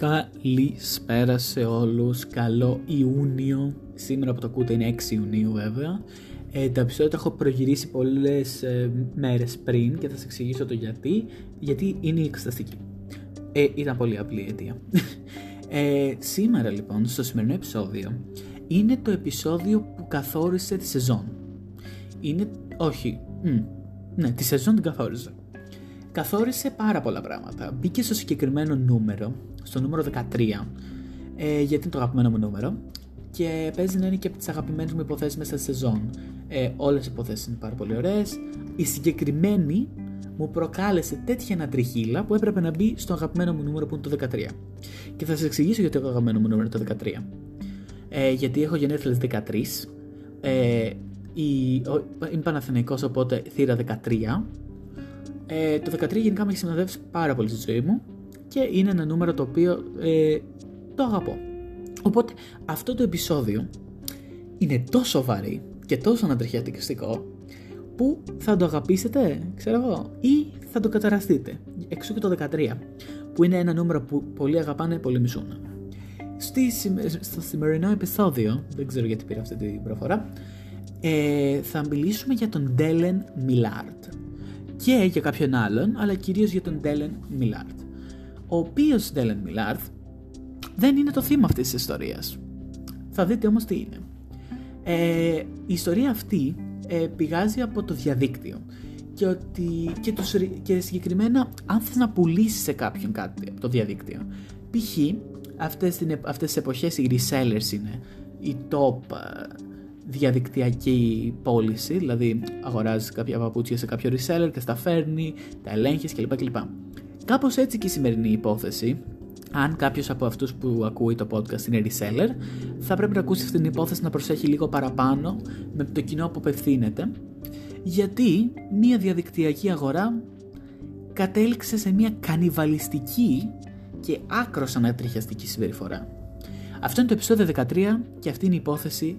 Καλησπέρα σε όλους, καλό Ιούνιο, σήμερα που το ακούτε είναι 6 Ιουνίου βέβαια. Ε, τα επεισόδια τα έχω προγυρίσει πολλές ε, μέρες πριν και θα σας εξηγήσω το γιατί, γιατί είναι η εξεταστική. Ε, ήταν πολύ απλή αιτία. Ε, σήμερα λοιπόν, στο σημερινό επεισόδιο, είναι το επεισόδιο που καθόρισε τη σεζόν. Είναι, όχι, ναι, τη σεζόν την καθόρισε καθόρισε πάρα πολλά πράγματα. Μπήκε στο συγκεκριμένο νούμερο, στο νούμερο 13, ε, γιατί είναι το αγαπημένο μου νούμερο, και παίζει να είναι και από τις αγαπημένες μου υποθέσεις μέσα στη σεζόν. Ε, Όλες οι υποθέσεις είναι πάρα πολύ ωραίες. Η συγκεκριμένη μου προκάλεσε τέτοια ανατριχίλα που έπρεπε να μπει στο αγαπημένο μου νούμερο που είναι το 13. Και θα σας εξηγήσω γιατί το αγαπημένο μου νούμερο είναι το 13. Ε, γιατί έχω γενέθλια 13. Ε, η, ο, είμαι Παναθηναϊκός οπότε θύρα 13 ε, το 13 γενικά με έχει συνοδεύσει πάρα πολύ στη ζωή μου και είναι ένα νούμερο το οποίο ε, το αγαπώ. Οπότε αυτό το επεισόδιο είναι τόσο βαρύ και τόσο ανατριχιατικό που θα το αγαπήσετε, ξέρω εγώ, ή θα το καταραστείτε. Εξού και το 13, που είναι ένα νούμερο που πολλοί αγαπάνε, πολλοί μισούν. Στη, στο σημερινό επεισόδιο, δεν ξέρω γιατί πήρα αυτή την προφορά, ε, θα μιλήσουμε για τον Ντέλεν Μιλάρτ και για κάποιον άλλον, αλλά κυρίως για τον Ντέλεν Μιλάρτ. Ο οποίος Ντέλεν Μιλάρτ δεν είναι το θύμα αυτής της ιστορίας. Θα δείτε όμως τι είναι. Ε, η ιστορία αυτή ε, πηγάζει από το διαδίκτυο και, ότι, και, το, και συγκεκριμένα αν θες να πουλήσεις σε κάποιον κάτι από το διαδίκτυο. Π.χ. αυτές, αυτές τις εποχές οι resellers είναι οι top διαδικτυακή πώληση, δηλαδή αγοράζεις κάποια παπούτσια σε κάποιο reseller και στα φέρνει, τα ελέγχεις κλπ. κλπ. Κάπως έτσι και η σημερινή υπόθεση, αν κάποιος από αυτούς που ακούει το podcast είναι reseller, θα πρέπει να ακούσει αυτή την υπόθεση να προσέχει λίγο παραπάνω με το κοινό που απευθύνεται, γιατί μια διαδικτυακή αγορά κατέληξε σε μια κανιβαλιστική και άκρος ανατριχιαστική συμπεριφορά. Αυτό είναι το επεισόδιο 13 και αυτή είναι η υπόθεση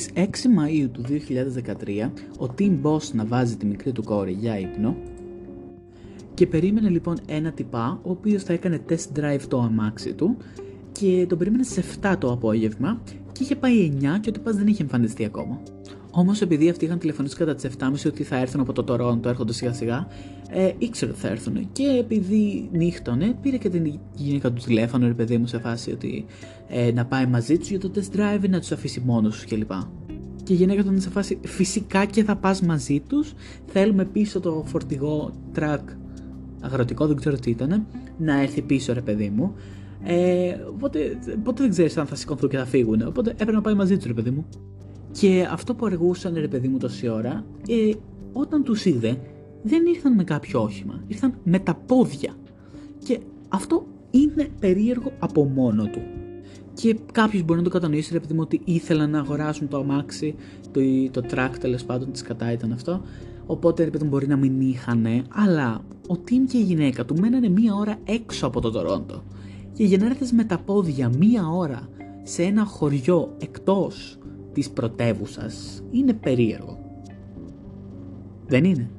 Στις 6 Μαΐου του 2013, ο Tim Boss να βάζει τη μικρή του κόρη για ύπνο και περίμενε λοιπόν ένα τυπά ο οποίος θα έκανε test drive το αμάξι του και τον περίμενε σε 7 το απόγευμα και είχε πάει 9 και ο τυπάς δεν είχε εμφανιστεί ακόμα. Όμως, επειδή αυτοί είχαν τηλεφωνήσει κατά τις 7.30 ότι θα έρθουν από το Τωρόντο, έρχονται σιγά σιγά, ε, ήξερε ότι θα έρθουν. Και επειδή νύχτωνε, πήρε και την γυναίκα του τηλέφωνο, ρε παιδί μου, σε φάση ότι ε, να πάει μαζί τους για το test drive, να τους αφήσει μόνος τους κλπ. Και η γυναίκα του ήταν σε φάση, φυσικά και θα πας μαζί τους. Θέλουμε πίσω το φορτηγό τρακ αγροτικό, δεν ξέρω τι ήταν, να έρθει πίσω, ρε παιδί μου. Ε, οπότε, οπότε δεν ξέρεις αν θα σηκωθούν και θα φύγουν. Οπότε έπρεπε να πάει μαζί τους, ρε παιδί μου. Και αυτό που αργούσαν ρε παιδί μου τόση ώρα, ε, όταν τους είδε, δεν ήρθαν με κάποιο όχημα, ήρθαν με τα πόδια. Και αυτό είναι περίεργο από μόνο του. Και κάποιος μπορεί να το κατανοήσει, ρε παιδί μου, ότι ήθελαν να αγοράσουν το αμάξι, το, το track τέλος πάντων, της κατά ήταν αυτό. Οπότε ρε παιδί μου μπορεί να μην είχαν, αλλά ο Τιμ και η γυναίκα του μένανε μία ώρα έξω από το Τορόντο. Και για να έρθει με τα πόδια μία ώρα σε ένα χωριό εκτός της πρωτεύουσας είναι περίεργο. Δεν είναι.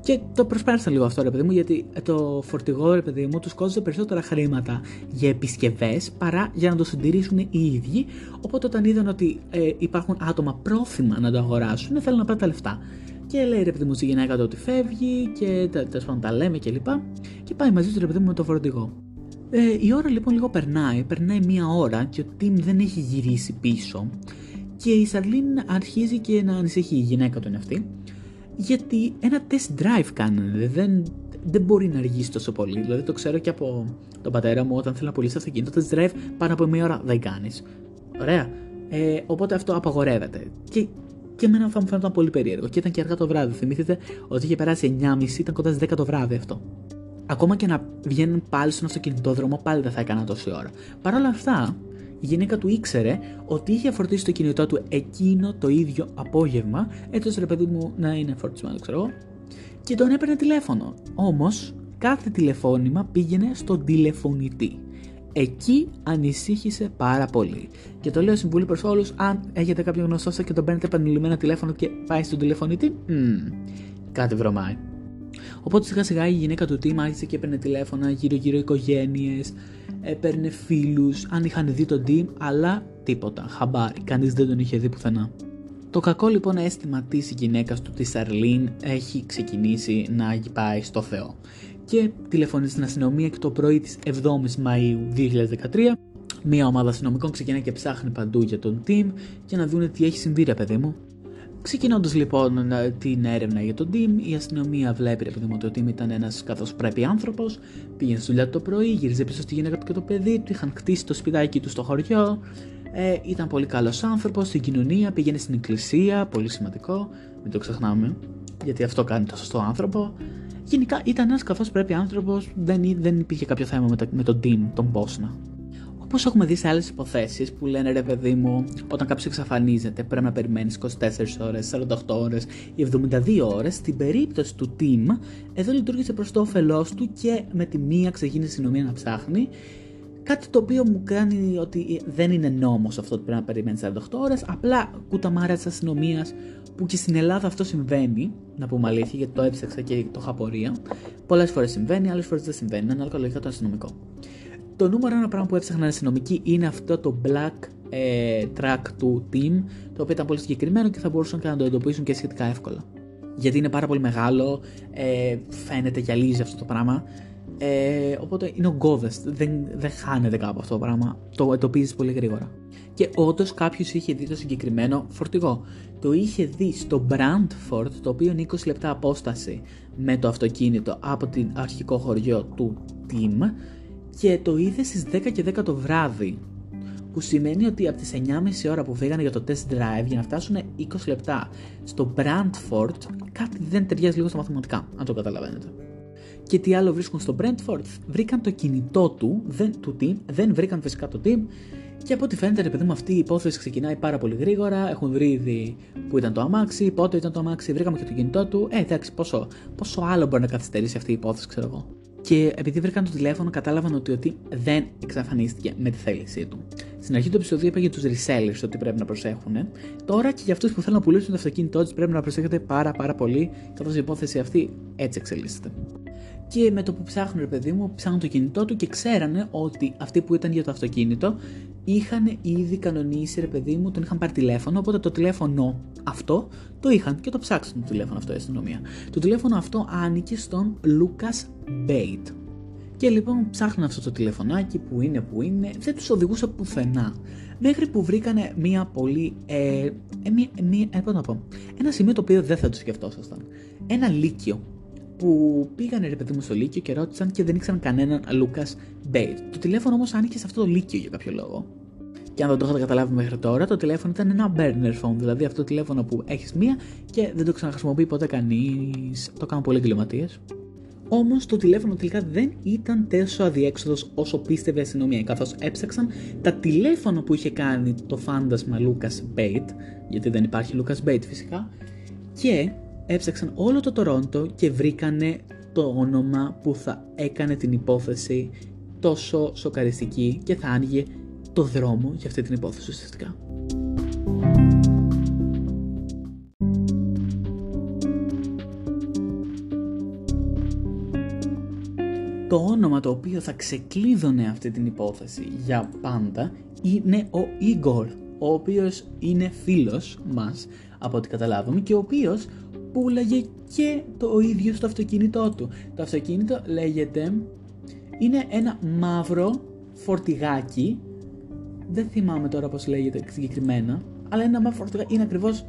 Και το προσπάθησα λίγο αυτό ρε παιδί μου γιατί το φορτηγό ρε παιδί μου τους κόστησε περισσότερα χρήματα για επισκευές παρά για να το συντηρήσουν οι ίδιοι οπότε όταν είδαν ότι ε, υπάρχουν άτομα πρόθυμα να το αγοράσουν θέλουν να πάρουν τα λεφτά. Και λέει ρε παιδί μου στη γυναίκα του ότι φεύγει και τέλος πάντων τα λέμε και λοιπά και πάει μαζί του ρε παιδί μου με το φορτηγό. Ε, η ώρα λοιπόν λίγο περνάει, περνάει μία ώρα και ο Τιμ δεν έχει γυρίσει πίσω και η Σαρλίν αρχίζει και να ανησυχεί, η γυναίκα του είναι αυτή, γιατί ένα test drive κάνανε, δεν, δεν μπορεί να αργήσει τόσο πολύ. Δηλαδή το ξέρω και από τον πατέρα μου όταν θέλει να πουλήσει αυτοκίνητο, test drive πάνω από μία ώρα δεν κάνεις. Ωραία. Ε, οπότε αυτό απαγορεύεται. Και, και εμένα θα μου φαίνονταν πολύ περίεργο. Και ήταν και αργά το βράδυ. Θυμηθείτε ότι είχε περάσει 9.30, ήταν κοντά στις 10 το βράδυ αυτό. Ακόμα και να βγαίνουν πάλι στον αυτοκινητόδρομο, πάλι δεν θα έκανα τόση ώρα. Παρ' όλα αυτά, η γυναίκα του ήξερε ότι είχε φορτίσει το κινητό του εκείνο το ίδιο απόγευμα, έτσι ώστε ρε παιδί μου να είναι φορτισμένο, ξέρω εγώ, και τον έπαιρνε τηλέφωνο. Όμως, κάθε τηλεφώνημα πήγαινε στον τηλεφωνητή. Εκεί ανησύχησε πάρα πολύ. Και το λέω συμβουλή προς όλους: αν έχετε κάποιο γνωστό σας και τον παίρνετε επανειλημμένα τηλέφωνο και πάει στον τηλεφωνητή, μ, κάτι βρωμάει. Οπότε σιγά σιγά η γυναίκα του Τιμ άρχισε και έπαιρνε τηλέφωνα γύρω-γύρω οικογένειες, έπαιρνε φίλους, αν είχαν δει τον Τιμ, αλλά τίποτα. Χαμπάρι, κανείς δεν τον είχε δει πουθενά. Το κακό λοιπόν αίσθημα της γυναίκας του, της Αρλίν, έχει ξεκινήσει να πάει στο Θεό. Και τηλεφωνεί στην αστυνομία και το πρωί της 7η Μαου 2013 Μία ομάδα αστυνομικών ξεκινάει και ψάχνει παντού για τον Τιμ και να δουν τι έχει συμβεί, ρε παιδί μου. Ξεκινώντας λοιπόν την έρευνα για τον Tim, η αστυνομία βλέπει ρε παιδί μου ότι ο Tim ήταν ένας καθώς πρέπει άνθρωπος. Πήγαινε στη δουλειά το πρωί, γύριζε πίσω στη γυναίκα του και το παιδί του, είχαν χτίσει το σπιτάκι του στο χωριό. Ε, ήταν πολύ καλός άνθρωπος στην κοινωνία, πήγαινε στην εκκλησία, πολύ σημαντικό, μην το ξεχνάμε, γιατί αυτό κάνει το σωστό άνθρωπο. Γενικά ήταν ένας καθώς πρέπει άνθρωπος, δεν, δεν υπήρχε κάποιο θέμα με, με τον Tim, τον Μπόσνα. Όπω έχουμε δει σε άλλες υποθέσεις που λένε ρε παιδί μου, όταν κάποιος εξαφανίζεται πρέπει να περιμένεις 24 ώρες, 48 ώρες ή 72 ώρες. Στην περίπτωση του Team, εδώ λειτουργήσε προς το όφελός του και με τη μία ξεκίνησε η αστυνομία να ψάχνει. Κάτι το οποίο μου κάνει ότι δεν είναι νόμος αυτό ότι πρέπει να περιμένεις 48 ώρες. Απλά κουταμάρια της αστυνομίας που και στην Ελλάδα αυτό συμβαίνει. Να πούμε αλήθεια, γιατί το έψαξα και το είχα πορεία. Πολλές φορές συμβαίνει, άλλες φορές δεν συμβαίνει. Είναι ανάλογα λογικά το αστυνομικό. Το νούμερο ένα πράγμα που έψαχναν αστυνομικοί είναι αυτό το black ε, track του team, το οποίο ήταν πολύ συγκεκριμένο και θα μπορούσαν και να το εντοπίσουν και σχετικά εύκολα. Γιατί είναι πάρα πολύ μεγάλο, ε, φαίνεται γυαλίζει αυτό το πράγμα. Ε, οπότε είναι ογκώδε. Δεν, δεν χάνεται κάπου αυτό το πράγμα. Το εντοπίζεις πολύ γρήγορα. Και όντως κάποιος είχε δει το συγκεκριμένο φορτηγό. Το είχε δει στο Brandford, το οποίο είναι 20 λεπτά απόσταση με το αυτοκίνητο από την αρχικό χωριό του Team και το είδες στις 10 και 10 το βράδυ. Που σημαίνει ότι από τις 9.30 ώρα που φύγανε για το test drive για να φτάσουν 20 λεπτά στο Brantford, κάτι δεν ταιριάζει λίγο στα μαθηματικά, αν το καταλαβαίνετε. Και τι άλλο βρίσκουν στο Brentford, βρήκαν το κινητό του, δεν, του team, δεν βρήκαν φυσικά το team και από ό,τι φαίνεται, ρε παιδί μου, αυτή η υπόθεση ξεκινάει πάρα πολύ γρήγορα. Έχουν βρει ήδη που ήταν το αμάξι, πότε ήταν το αμάξι, βρήκαμε και το κινητό του. Ε, εντάξει, πόσο, πόσο άλλο μπορεί να καθυστερήσει αυτή η υπόθεση, ξέρω εγώ. Και επειδή βρήκαν το τηλέφωνο, κατάλαβαν ότι ο Τιμ δεν εξαφανίστηκε με τη θέλησή του. Στην αρχή του επεισοδίου είπα για τους resellers ότι πρέπει να προσέχουν. Τώρα και για αυτούς που θέλουν να πουλήσουν το αυτοκίνητό τους πρέπει να προσέχετε πάρα πάρα πολύ, καθώς η υπόθεση αυτή έτσι εξελίσσεται. Και με το που ψάχνουν, ρε παιδί μου, ψάχνουν το κινητό του και ξέρανε ότι αυτοί που ήταν για το αυτοκίνητο είχαν ήδη κανονίσει, ρε παιδί μου, τον είχαν πάρει τηλέφωνο. Οπότε το τηλέφωνο αυτό το είχαν και το ψάξαν το τηλέφωνο αυτό η αστυνομία. Το τηλέφωνο αυτό άνοιγε στον Lucas Bait. Και λοιπόν ψάχνουν αυτό το τηλεφωνάκι που είναι που είναι, δεν τους οδηγούσε πουθενά. Μέχρι που βρήκανε μία πολύ, ε, ε, μία, μία, ε, να πω, ένα σημείο το οποίο δεν θα το σκεφτόσασταν. Ένα λύκειο που πήγανε ρε παιδί μου στο Λύκειο και ρώτησαν και δεν ήξεραν κανέναν Λούκας Μπέιτ. Το τηλέφωνο όμως άνοιγε σε αυτό το Λύκειο για κάποιο λόγο. Και αν δεν το είχατε καταλάβει μέχρι τώρα, το τηλέφωνο ήταν ένα burner phone, δηλαδή αυτό το τηλέφωνο που έχεις μία και δεν το ξαναχρησιμοποιεί ποτέ κανείς. Το κάνουν πολλοί εγκληματίες. Όμως το τηλέφωνο τελικά δεν ήταν τόσο αδιέξοδος όσο πίστευε η αστυνομία, καθώς έψαξαν τα τηλέφωνα που είχε κάνει το φάντασμα Lucas Bait, γιατί δεν υπάρχει Lucas Bait φυσικά, και έψαξαν όλο το Τορόντο και βρήκανε το όνομα που θα έκανε την υπόθεση τόσο σοκαριστική και θα άνοιγε το δρόμο για αυτή την υπόθεση ουσιαστικά. Το όνομα το οποίο θα ξεκλείδωνε αυτή την υπόθεση για πάντα είναι ο Igor, ο οποίος είναι φίλος μας από ό,τι καταλάβαμε και ο οποίος πουλάγε και το ίδιος στο αυτοκίνητό του. Το αυτοκίνητο λέγεται, είναι ένα μαύρο φορτηγάκι, δεν θυμάμαι τώρα πώς λέγεται συγκεκριμένα, αλλά ένα μαύρο φορτηγάκι, είναι ακριβώς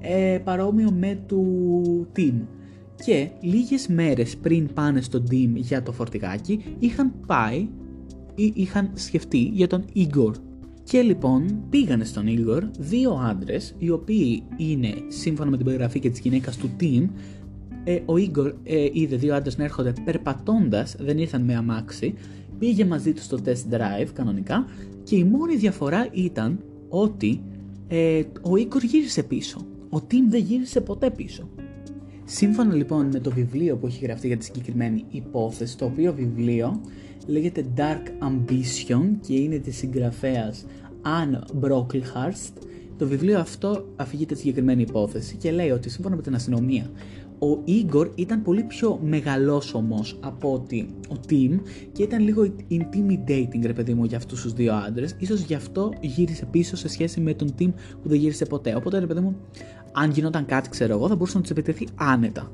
ε, παρόμοιο με του Team. Και λίγες μέρες πριν πάνε στο Team για το φορτηγάκι, είχαν πάει ή είχαν σκεφτεί για τον Igor. Και λοιπόν πήγανε στον Ίγκορ δύο άντρες, οι οποίοι είναι σύμφωνα με την περιγραφή και τη γυναίκα του team. Ε, ο Ίγκορ ε, είδε δύο άντρες να έρχονται περπατώντας, δεν ήρθαν με αμάξι. Πήγε μαζί τους στο test drive κανονικά και η μόνη διαφορά ήταν ότι ε, ο Ίγκορ γύρισε πίσω. Ο Τιμ δεν γύρισε ποτέ πίσω. Σύμφωνα λοιπόν με το βιβλίο που έχει γραφτεί για τη συγκεκριμένη υπόθεση, το οποίο βιβλίο λέγεται Dark Ambition και είναι της συγγραφέας Anne Brocklehurst. Το βιβλίο αυτό αφηγείται τη συγκεκριμένη υπόθεση και λέει ότι σύμφωνα με την αστυνομία ο Ίγκορ ήταν πολύ πιο μεγαλόσωμος από ότι ο Τιμ και ήταν λίγο intimidating ρε παιδί μου για αυτούς τους δύο άντρες. Ίσως γι' αυτό γύρισε πίσω σε σχέση με τον Τιμ που δεν γύρισε ποτέ. Οπότε ρε παιδί μου αν γινόταν κάτι ξέρω εγώ θα μπορούσε να τους επιτεθεί άνετα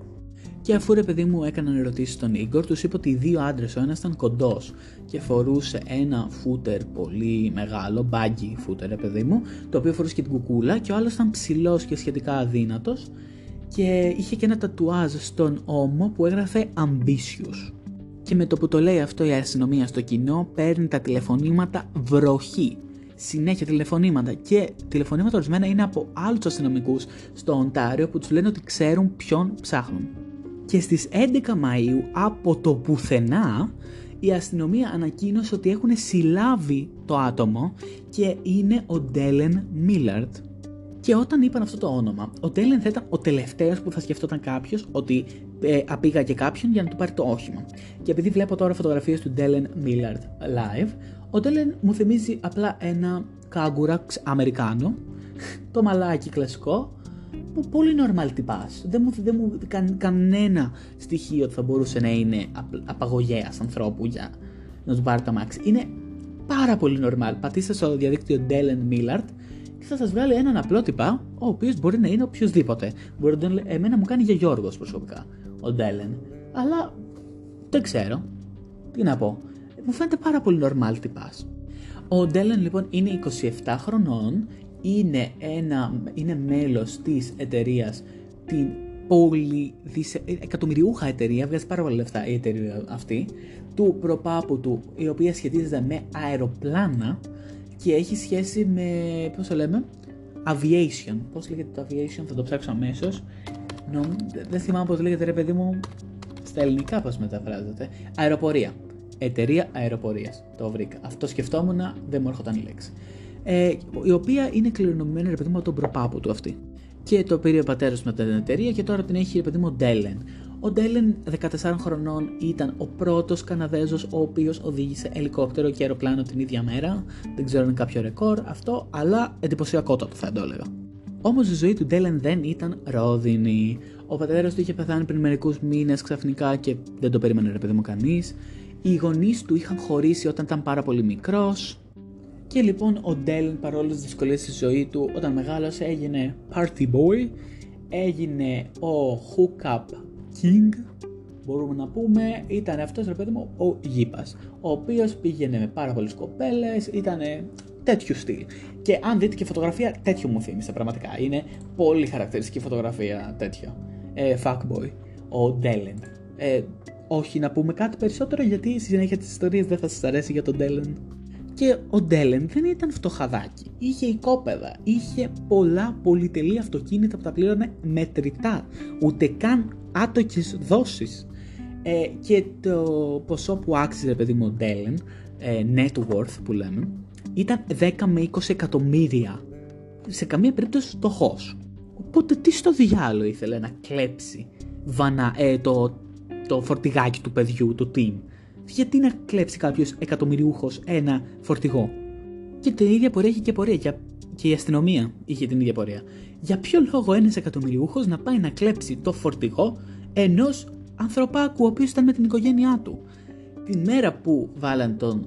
και αφού ρε παιδί μου έκαναν ερωτήσεις στον Ίγκορ, τους είπε ότι οι δύο άντρες, ο ένας ήταν κοντός και φορούσε ένα φούτερ πολύ μεγάλο, μπάγκι φούτερ, ρε παιδί μου, το οποίο φορούσε και την κουκούλα, και ο άλλος ήταν ψηλός και σχετικά αδύνατος και είχε και ένα τατουάζ στον ώμο που έγραφε Ambitious. Και με το που το λέει αυτό η αστυνομία στο κοινό, παίρνει τα τηλεφωνήματα βροχή. Συνέχεια τηλεφωνήματα και τηλεφωνήματα ορισμένα είναι από άλλους αστυνομικούς στο Οντάριο που τους λένε ότι ξέρουν ποιον ψάχνουν. Και στις 11 Μαΐου από το πουθενά η αστυνομία ανακοίνωσε ότι έχουν συλλάβει το άτομο και είναι ο Ντέλεν Μίλαρτ. Και όταν είπαν αυτό το όνομα, ο Ντέλεν θα ήταν ο τελευταίος που θα σκεφτόταν κάποιος ότι ε, απήγα και κάποιον για να του πάρει το όχημα. Και επειδή βλέπω τώρα φωτογραφίες του Ντέλεν Μίλαρτ live, ο Ντέλεν μου θυμίζει απλά ένα κάγκουρα Αμερικάνο, το μαλάκι κλασικό, που πολύ normal τυπάς. Δεν μου, δεν μου κα, κανένα στοιχείο ότι θα μπορούσε να είναι απαγωγέας ανθρώπου για να του πάρει το αμάξι. Είναι πάρα πολύ normal. Πατήστε στο διαδίκτυο Dellen Millard και θα σας βγάλει έναν απλό τυπά, ο οποίος μπορεί να είναι οποιοδήποτε. Μπορεί να εμένα μου κάνει για Γιώργος προσωπικά, ο Dellen. Αλλά δεν ξέρω. Τι να πω. Μου φαίνεται πάρα πολύ normal τυπάς. Ο Ντέλεν λοιπόν είναι 27 χρονών, είναι, ένα, είναι μέλος της εταιρείας την πολύ δισε, εκατομμυριούχα εταιρεία, βγάζει πάρα πολλά λεφτά η εταιρεία αυτή, του προπάπου του, η οποία σχετίζεται με αεροπλάνα και έχει σχέση με, πώς το λέμε, aviation. Πώς λέγεται το aviation, θα το ψάξω αμέσως. Δεν θυμάμαι πώς λέγεται ρε παιδί μου, στα ελληνικά πώς μεταφράζεται. Αεροπορία. Εταιρεία αεροπορίας. Το βρήκα. Αυτό σκεφτόμουν, δεν μου έρχονταν η λέξη ε, η οποία είναι κληρονομημένη ρε παιδί μου από τον προπάπου του αυτή. Και το πήρε ο πατέρας με την εταιρεία και τώρα την έχει ρε παιδί μου ο Ντέλεν. Ο Ντέλεν, 14 χρονών, ήταν ο πρώτος Καναδέζος ο οποίος οδήγησε ελικόπτερο και αεροπλάνο την ίδια μέρα. Δεν ξέρω αν είναι κάποιο ρεκόρ αυτό, αλλά εντυπωσιακότατο θα το έλεγα. Όμως η ζωή του Ντέλεν δεν ήταν ρόδινη. Ο πατέρας του είχε πεθάνει πριν μερικούς μήνες ξαφνικά και δεν το περίμενε ρε παιδί μου κανείς. Οι γονείς του είχαν χωρίσει όταν ήταν πάρα πολύ μικρός. Και λοιπόν ο Ντέλεν παρόλο τις δυσκολίες στη ζωή του όταν μεγάλωσε έγινε party boy, έγινε ο hookup king μπορούμε να πούμε, ήταν αυτός ρε παιδί μου ο γήπας, ο οποίος πήγαινε με πάρα πολλές κοπέλες, ήταν τέτοιου στυλ. Και αν δείτε και φωτογραφία, τέτοιο μου θύμισε πραγματικά. Είναι πολύ χαρακτηριστική φωτογραφία τέτοιο. Ε, fuckboy, ο Ντέλεν. Ε, όχι να πούμε κάτι περισσότερο γιατί στη συνέχεια της ιστορίας δεν θα σας αρέσει για τον Ντέλεν. Και ο Ντέλεν δεν ήταν φτωχαδάκι. Είχε οικόπεδα. Είχε πολλά πολυτελή αυτοκίνητα που τα πλήρωνε μετρητά. Ούτε καν άτοκες δόσεις. Ε, και το ποσό που άξιζε παιδί μου ο Ντέλεν, ε, net worth που λέμε, ήταν 10 με 20 εκατομμύρια. Σε καμία περίπτωση φτωχός. Οπότε τι στο διάλογο ήθελε να κλέψει βανα, ε, το, το φορτηγάκι του παιδιού, του team γιατί να κλέψει κάποιος εκατομμυριούχος ένα φορτηγό; Και την ίδια πορεία έχει και πορεία. Και η αστυνομία είχε την ίδια πορεία. Για ποιο λόγο ένας εκατομμυριούχος να πάει να κλέψει το φορτηγό ενός ανθρωπάκου ο οποίος ήταν με την οικογένειά του; Την μέρα που βάλαν τον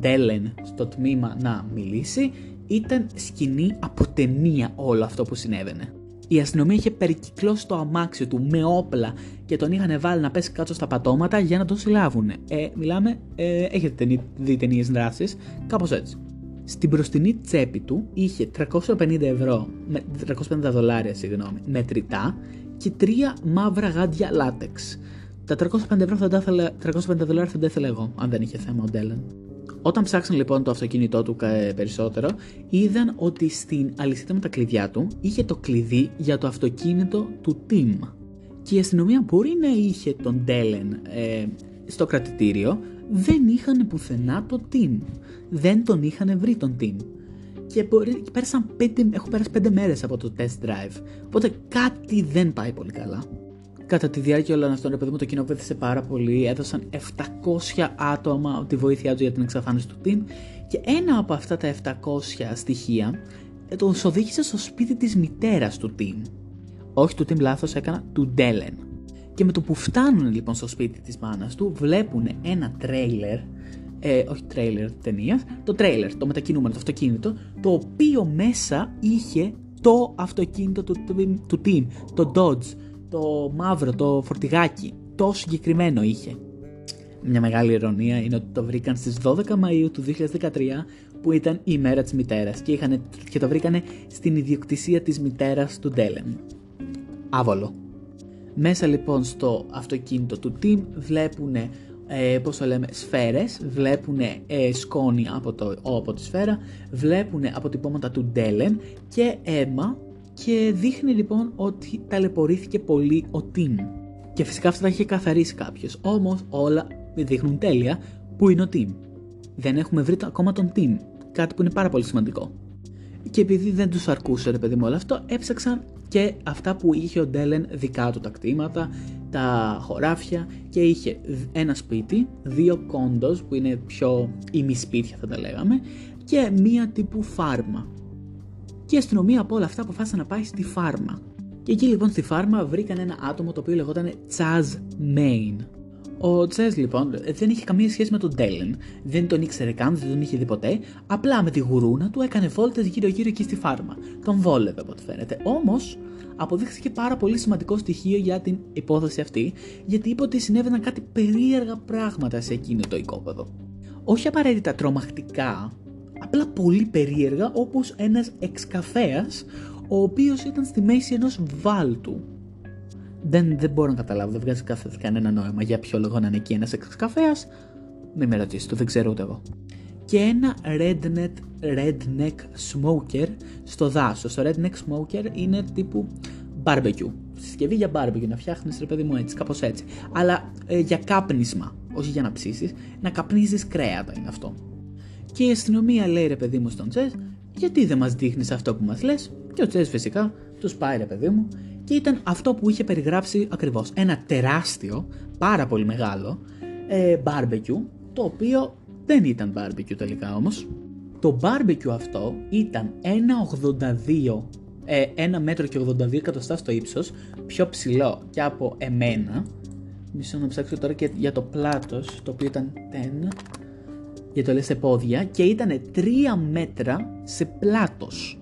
Ντέλεν στο τμήμα να μιλήσει, ήταν σκηνή από ταινία όλο αυτό που συνέβαινε. Η αστυνομία είχε περικυκλώσει το αμάξι του με όπλα και τον είχαν βάλει να πέσει κάτω στα πατώματα για να τον συλλάβουν. Ε, μιλάμε, ε, έχετε δει ταινίες δράσης, κάπως έτσι. Στην μπροστινή τσέπη του είχε 350 ευρώ, 350 δολάρια συγγνώμη, μετρητά και τρία μαύρα γάντια λάτεξ. Τα 350 ευρώ θα τα ήθελα, 350 δολάρια θα τα ήθελα εγώ, αν δεν είχε θέμα ο Ντέλεν. Όταν ψάξαν λοιπόν το αυτοκίνητό του περισσότερο, είδαν ότι στην αλυσίδα με τα κλειδιά του είχε το κλειδί για το αυτοκίνητο του Tim. Και η αστυνομία μπορεί να είχε τον Ντέλεν ε, στο κρατητήριο, δεν είχαν πουθενά το Tim. Δεν τον είχαν βρει τον Tim. Και μπορεί, πέρασαν πέντε, έχω πέρασει πέντε μέρες από το test drive. Οπότε κάτι δεν πάει πολύ καλά. Κατά τη διάρκεια όλων αυτών, παιδί μου, το κοινό βοήθησε πάρα πολύ. Έδωσαν 700 άτομα τη βοήθειά του για την εξαφάνιση του team και ένα από αυτά τα 700 στοιχεία ε, τον οδήγησε στο σπίτι της μητέρας του team. Όχι του team λάθος, έκανα του Ντέλεν. Και με το που φτάνουν λοιπόν στο σπίτι της μάνας του, βλέπουν ένα τρέιλερ, ε, όχι τρέιλερ ταινίας, το τρέιλερ, το μετακινούμενο, το αυτοκίνητο, το οποίο μέσα είχε το αυτοκίνητο του, του, του team, το Dodge, το μαύρο, το φορτηγάκι. Το συγκεκριμένο είχε. Μια μεγάλη ηρωνία είναι ότι το βρήκαν στις 12 Μαΐου του 2013 που ήταν η ημέρα της μητέρας και, είχαν, και το βρήκανε στην ιδιοκτησία της μητέρας του Ντέλεν. Άβολο. Μέσα λοιπόν στο αυτοκίνητο του Team βλέπουν ε, πώς το λέμε, σφαίρες, βλέπουν ε, σκόνη από, το, από τη σφαίρα, βλέπουν αποτυπώματα του Ντέλεν και αίμα και δείχνει λοιπόν ότι ταλαιπωρήθηκε πολύ ο Τιμ. Και φυσικά αυτά τα είχε καθαρίσει κάποιος. Όμως όλα δείχνουν τέλεια που είναι ο Τιμ. Δεν έχουμε βρει ακόμα τον Τιμ. Κάτι που είναι πάρα πολύ σημαντικό. Και επειδή δεν τους αρκούσε ρε παιδί μου όλο αυτό, έψαξαν και αυτά που είχε ο Ντέλεν δικά του τα κτήματα, τα χωράφια και είχε ένα σπίτι, δύο κόντος που είναι πιο ημισπίτια θα τα λέγαμε και μία τύπου φάρμα και η αστυνομία από όλα αυτά αποφάσισε να πάει στη φάρμα. Και εκεί λοιπόν στη φάρμα βρήκαν ένα άτομο το οποίο λεγόταν Chaz Main. Ο Τσέζ λοιπόν δεν είχε καμία σχέση με τον Ντέλεν, δεν τον ήξερε καν, δεν τον είχε δει ποτέ, απλά με τη γουρούνα του έκανε βόλτες γύρω γύρω εκεί στη φάρμα. Τον βόλευε από ό,τι φαίνεται. Όμως αποδείχθηκε πάρα πολύ σημαντικό στοιχείο για την υπόθεση αυτή, γιατί είπε ότι συνέβαιναν κάτι περίεργα πράγματα σε εκείνο το οικόπεδο. Όχι απαραίτητα τρομακτικά, απλά πολύ περίεργα όπως ένας εξκαφέας ο οποίος ήταν στη μέση ενός βάλτου. Δεν, δεν μπορώ να καταλάβω, δεν βγάζει κάθε, κανένα νόημα για ποιο λόγο να είναι εκεί ένας εξκαφέας. Μην με ρωτήσετε, δεν ξέρω ούτε εγώ. Και ένα redneck, redneck smoker στο δάσος. Το redneck smoker είναι τύπου barbecue. Συσκευή για barbecue, να φτιάχνεις ρε παιδί μου έτσι, κάπως έτσι. Αλλά ε, για κάπνισμα, όχι για να ψήσεις, να καπνίζεις κρέατα είναι αυτό. Και η αστυνομία λέει ρε παιδί μου στον Τσέζ, γιατί δεν μας δείχνεις αυτό που μας λες; Και ο Τσέζ φυσικά τους πάει ρε παιδί μου και ήταν αυτό που είχε περιγράψει ακριβώς. Ένα τεράστιο, πάρα πολύ μεγάλο ε, barbecue, το οποίο δεν ήταν barbecue τελικά όμως. Το barbecue αυτό ήταν 1,82 ε, 1 μέτρο και 82 εκατοστά στο ύψος, πιο ψηλό και από εμένα. Μισό να ψάξω τώρα και για το πλάτος, το οποίο ήταν 10, για το λες σε πόδια και ήταν 3 μέτρα σε πλάτος.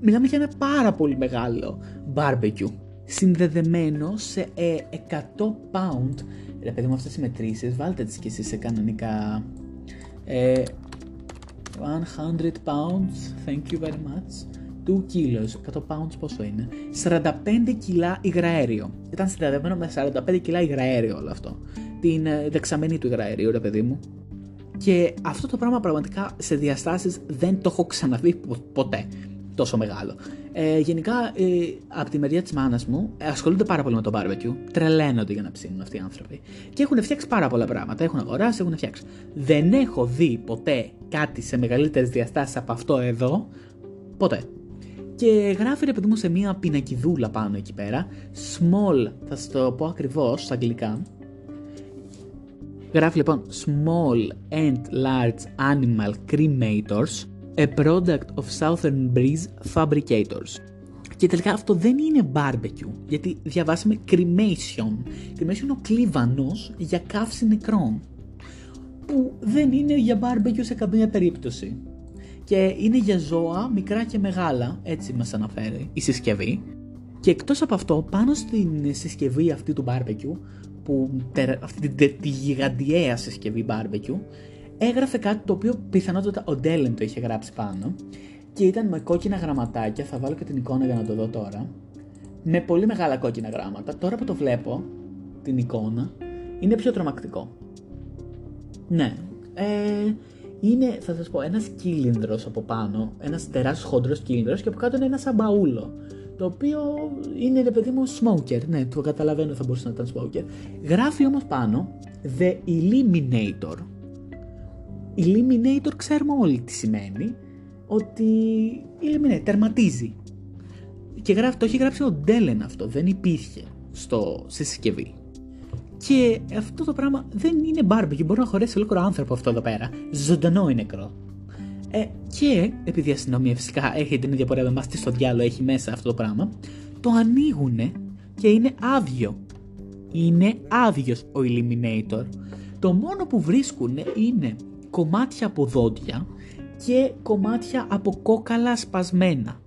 Μιλάμε για ένα πάρα πολύ μεγάλο barbecue. Συνδεδεμένο σε 100 ε, pound. Ρε παιδί μου αυτές οι μετρήσεις βάλτε τις και εσείς σε κανονικά... Ε, 100 pounds, thank you very much. 2 kilos, 100 pounds πόσο είναι; 45 κιλά υγραέριο. Ήταν συνδεδεμένο με 45 κιλά υγραέριο όλο αυτό. Την ε, δεξαμενή του υγραέριου, ρε παιδί μου. Και αυτό το πράγμα πραγματικά σε διαστάσεις δεν το έχω ξαναδεί ποτέ τόσο μεγάλο. Ε, γενικά, ε, από τη μεριά της μάνας μου, ε, ασχολούνται πάρα πολύ με το barbecue. Τρελαίνονται για να ψήνουν αυτοί οι άνθρωποι. Και έχουν φτιάξει πάρα πολλά πράγματα. Έχουν αγοράσει, έχουν φτιάξει. Δεν έχω δει ποτέ κάτι σε μεγαλύτερες διαστάσεις από αυτό εδώ. Ποτέ. Και γράφει ρε παιδί μου σε μία πινακιδούλα πάνω εκεί πέρα. Small, θα σας το πω ακριβώς στα αγγλικά. Γράφει λοιπόν Small and Large Animal Cremators, a product of Southern Breeze Fabricators. Και τελικά αυτό δεν είναι barbecue, γιατί διαβάσαμε cremation. Cremation είναι ο κλίβανος για καύση νεκρών, που δεν είναι για barbecue σε καμία περίπτωση. Και είναι για ζώα μικρά και μεγάλα, έτσι μας αναφέρει η συσκευή. Και εκτός από αυτό, πάνω στην συσκευή αυτή του barbecue, που, αυτή τη, τη γιγαντιαία συσκευή barbecue, έγραφε κάτι το οποίο πιθανότατα ο Ντέλεν το είχε γράψει πάνω και ήταν με κόκκινα γραμματάκια, θα βάλω και την εικόνα για να το δω τώρα, με πολύ μεγάλα κόκκινα γράμματα. Τώρα που το βλέπω, την εικόνα, είναι πιο τρομακτικό. Ναι, ε, είναι, θα σας πω, ένας κύλινδρος από πάνω, ένας τεράστιος χοντρός κύλινδρος και από κάτω είναι ένας σαμπαούλο. Το οποίο είναι ρε παιδί μου smoker, ναι, το καταλαβαίνω θα μπορούσε να ήταν smoker. Γράφει όμως πάνω The Eliminator. Eliminator ξέρουμε όλοι τι σημαίνει, ότι eliminate, τερματίζει. Και γράφει, το έχει γράψει ο Ντέλεν αυτό, δεν υπήρχε στο, στη συσκευή. Και αυτό το πράγμα δεν είναι barbecue, μπορεί να χωρέσει ολόκληρο άνθρωπο αυτό εδώ πέρα. Ζωντανό είναι νεκρό. Ε, και επειδή η αστυνομία φυσικά έχει την ίδια πορεία με εμάς, τι στο διάλογο έχει μέσα αυτό το πράγμα, το ανοίγουν και είναι άδειο. Είναι άδειος ο Eliminator. Το μόνο που βρίσκουν είναι κομμάτια από δόντια και κομμάτια από κόκαλα σπασμένα.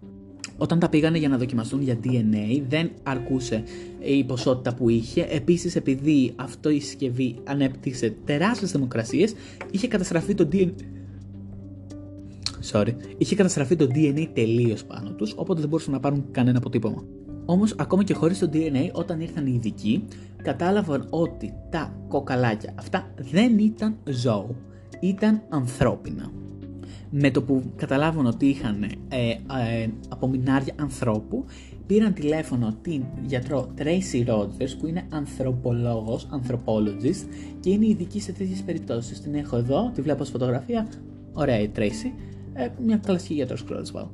Όταν τα πήγανε για να δοκιμαστούν για DNA δεν αρκούσε η ποσότητα που είχε. Επίσης επειδή αυτό η συσκευή ανέπτυξε τεράστιες δημοκρασίες είχε καταστραφεί το DNA Sorry. Είχε καταστραφεί το DNA τελείως πάνω τους, οπότε δεν μπορούσαν να πάρουν κανένα αποτύπωμα. Όμως, ακόμα και χωρίς το DNA, όταν ήρθαν οι ειδικοί, κατάλαβαν ότι τα κοκαλάκια αυτά δεν ήταν ζώο, ήταν ανθρώπινα με το που καταλάβουν ότι είχαν ε, ε, απομεινάρια ανθρώπου, πήραν τηλέφωνο την γιατρό Tracy Rogers που είναι ανθρωπολόγος, anthropologist και είναι ειδική σε τέτοιες περιπτώσεις. Την έχω εδώ, τη βλέπω στη φωτογραφία, ωραία η Tracy, ε, μια κλασική γιατρός Croswell.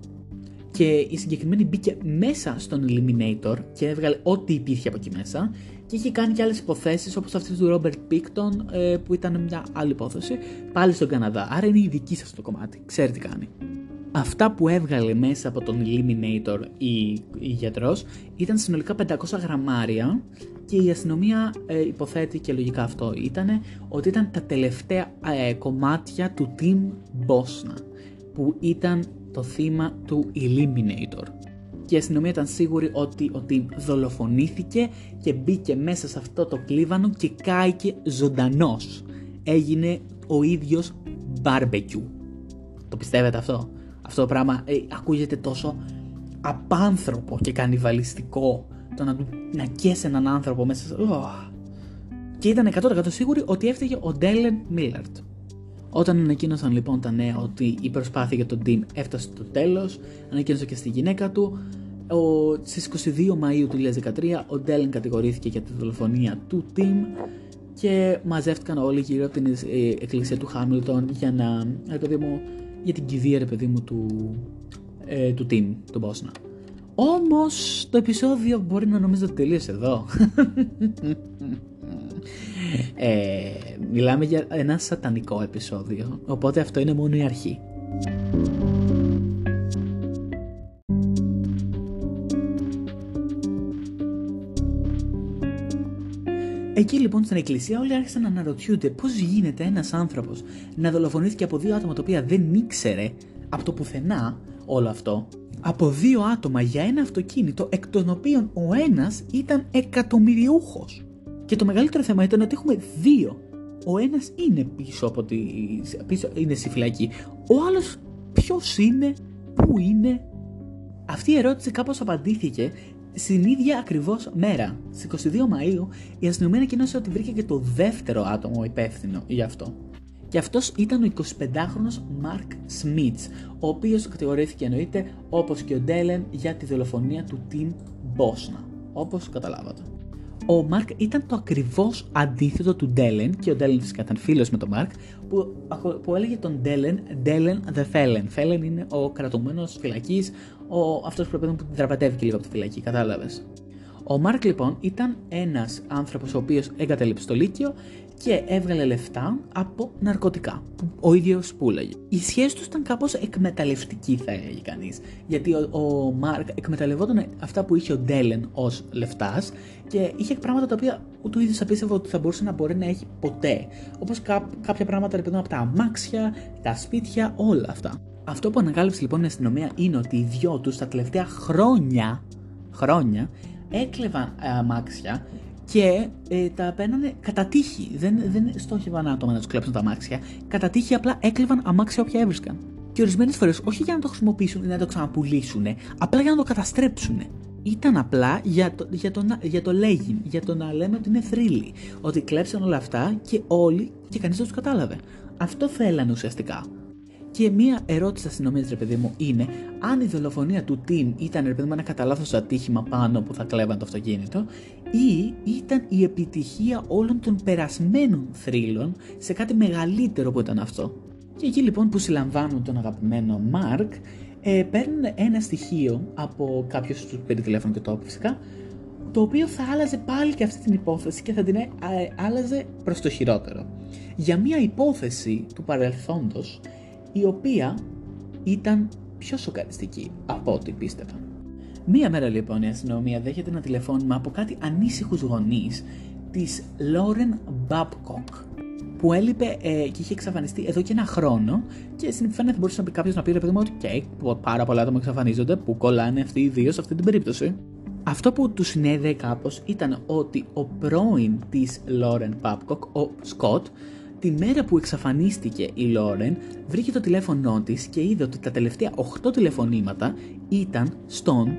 Και η συγκεκριμένη μπήκε μέσα στον Eliminator και έβγαλε ό,τι υπήρχε από εκεί μέσα και είχε κάνει και άλλες υποθέσεις όπως αυτή του Ρόμπερτ Πίκτον ε, που ήταν μια άλλη υπόθεση πάλι στον Καναδά. Άρα είναι η δική σας το κομμάτι. Ξέρει τι κάνει. Αυτά που έβγαλε μέσα από τον Eliminator η, η γιατρός ήταν συνολικά 500 γραμμάρια και η αστυνομία ε, υποθέτει και λογικά αυτό ήταν ότι ήταν τα τελευταία ε, κομμάτια του Team Bosna που ήταν το θύμα του Eliminator και η αστυνομία ήταν σίγουρη ότι ο Τιμ δολοφονήθηκε και μπήκε μέσα σε αυτό το κλίβανο και κάηκε ζωντανός. Έγινε ο ίδιος barbecue. Το πιστεύετε αυτό; Αυτό το πράγμα ε, ακούγεται τόσο απάνθρωπο και κανιβαλιστικό το να, να κέσει έναν άνθρωπο μέσα σε... Και ήταν 100% σίγουροι ότι έφταιγε ο Ντέλεν Μίλαρτ. Όταν ανακοίνωσαν λοιπόν τα νέα ότι η προσπάθεια για τον Τιμ έφτασε στο τέλος, ανακοίνωσε και στη γυναίκα του, ο, στις 22 Μαΐου του 2013 ο Ντέλεν κατηγορήθηκε για τη δολοφονία του Τιμ και μαζεύτηκαν όλοι γύρω από την ε, εκκλησία του Χάμιλτον για να, ρε μου, για την κηδεία ρε παιδί μου του, ε, του Τιμ, του Μπόσνα. Όμως το επεισόδιο μπορεί να νομίζω ότι τελείωσε εδώ. Ε, μιλάμε για ένα σατανικό επεισόδιο, οπότε αυτό είναι μόνο η αρχή. Εκεί λοιπόν στην εκκλησία όλοι άρχισαν να αναρωτιούνται πώς γίνεται ένας άνθρωπος να δολοφονήθηκε από δύο άτομα τα οποία δεν ήξερε από το πουθενά όλο αυτό. Από δύο άτομα για ένα αυτοκίνητο εκ των οποίων ο ένας ήταν εκατομμυριούχος. Και το μεγαλύτερο θέμα ήταν ότι έχουμε δύο. Ο ένας είναι πίσω από τη. πίσω είναι στη φυλακή. Ο άλλος ποιος είναι, πού είναι; Αυτή η ερώτηση κάπως απαντήθηκε στην ίδια ακριβώς μέρα, στις 22 Μαου, η αστυνομία ανακοίνωσε ότι βρήκε και το δεύτερο άτομο υπεύθυνο για αυτό. Και αυτός ήταν ο 25χρονο Μαρκ Σμιτς, ο οποίος κατηγορήθηκε εννοείται όπως και ο Ντέλεν για τη δολοφονία του Τιμ Μπόσνα. Όπως καταλάβατε. Ο Μαρκ ήταν το ακριβώς αντίθετο του Ντέλεν και ο Ντέλεν φυσικά ήταν φίλος με τον Μαρκ που, που έλεγε τον Ντέλεν Ντέλεν the Felon. Felon είναι ο κρατουμένο φυλακής, αυτός που πρέπει να δραπετεύει λίγο από τη φυλακή, κατάλαβες. Ο Μάρκ λοιπόν ήταν ένας άνθρωπος ο οποίος εγκατέλειψε το Λύκειο και έβγαλε λεφτά από ναρκωτικά. Ο ίδιος πουλάγε. Η σχέση τους ήταν κάπως εκμεταλλευτική, θα έλεγε κανείς. Γιατί ο, ο Μάρκ εκμεταλλευόταν αυτά που είχε ο Ντέλεν ως λεφτάς και είχε πράγματα τα οποία ούτε ο ίδιο απίστευε ότι θα μπορούσε να μπορεί να έχει ποτέ. Όπως κά, κάποια πράγματα λοιπόν από τα αμάξια, τα σπίτια, όλα αυτά. Αυτό που ανακάλυψε λοιπόν η αστυνομία είναι ότι οι δυο τους τα τελευταία χρόνια, χρόνια έκλεβαν αμάξια και ε, τα παίρνανε κατά τύχη. Δεν, δεν στόχευαν άτομα να τους κλέψουν τα αμάξια. Κατά τύχη απλά έκλεβαν αμάξια όποια έβρισκαν. Και ορισμένες φορές όχι για να το χρησιμοποιήσουν ή να το ξαναπουλήσουν, απλά για να το καταστρέψουν. Ήταν απλά για το, για το, για το λέγειν, για το να λέμε ότι είναι θρύλοι. Ότι κλέψαν όλα αυτά και όλοι και κανείς δεν τους κατάλαβε. Αυτό θέλανε ουσιαστικά. Και μία ερώτηση αστυνομία, ρε παιδί μου, είναι αν η δολοφονία του Τιμ ήταν ρε παιδί μου ένα κατά λάθος ατύχημα πάνω που θα κλέβαν το αυτοκίνητο ή ήταν η επιτυχία όλων των περασμένων θρύλων σε κάτι μεγαλύτερο που ήταν αυτό. Και εκεί λοιπόν που συλλαμβάνουν τον αγαπημένο Μάρκ, ε, παίρνουν ένα στοιχείο από κάποιος του πήρε τηλέφωνο και το φυσικά, το οποίο θα άλλαζε πάλι και αυτή την υπόθεση και θα την ε, άλλαζε προς το χειρότερο. Για μια υπόθεση του παρελθόντος η οποία ήταν πιο σοκαριστική από ό,τι πίστευα. Μία μέρα λοιπόν η αστυνομία δέχεται ένα τηλεφώνημα από κάτι ανήσυχους γονείς της Lauren Babcock που έλειπε ε, και είχε εξαφανιστεί εδώ και ένα χρόνο και στην επιφάνεια θα μπορούσε να πει κάποιος να πει ρε παιδί μου ότι okay, πάρα πολλά άτομα εξαφανίζονται που κολλάνε αυτοί οι δύο σε αυτή την περίπτωση. Αυτό που του συνέδεε κάπως ήταν ότι ο πρώην της Lauren Babcock, ο Scott, Τη μέρα που εξαφανίστηκε η Λόρεν, βρήκε το τηλέφωνό της και είδε ότι τα τελευταία 8 τηλεφωνήματα ήταν στον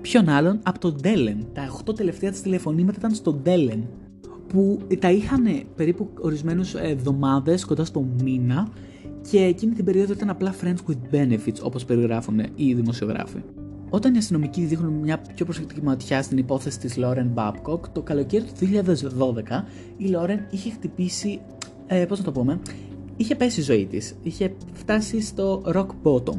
ποιον άλλον από τον Ντέλεν. Τα 8 τελευταία της τηλεφωνήματα ήταν στον Ντέλεν. Που τα είχαν περίπου ορισμένους εβδομάδες κοντά στο μήνα και εκείνη την περίοδο ήταν απλά friends with benefits όπως περιγράφουν οι δημοσιογράφοι. Όταν οι αστυνομικοί δείχνουν μια πιο προσεκτική ματιά στην υπόθεση της Lauren Babcock, το καλοκαίρι του 2012 η Lauren είχε χτυπήσει ε, πώς να το πούμε, είχε πέσει η ζωή της. Είχε φτάσει στο rock bottom,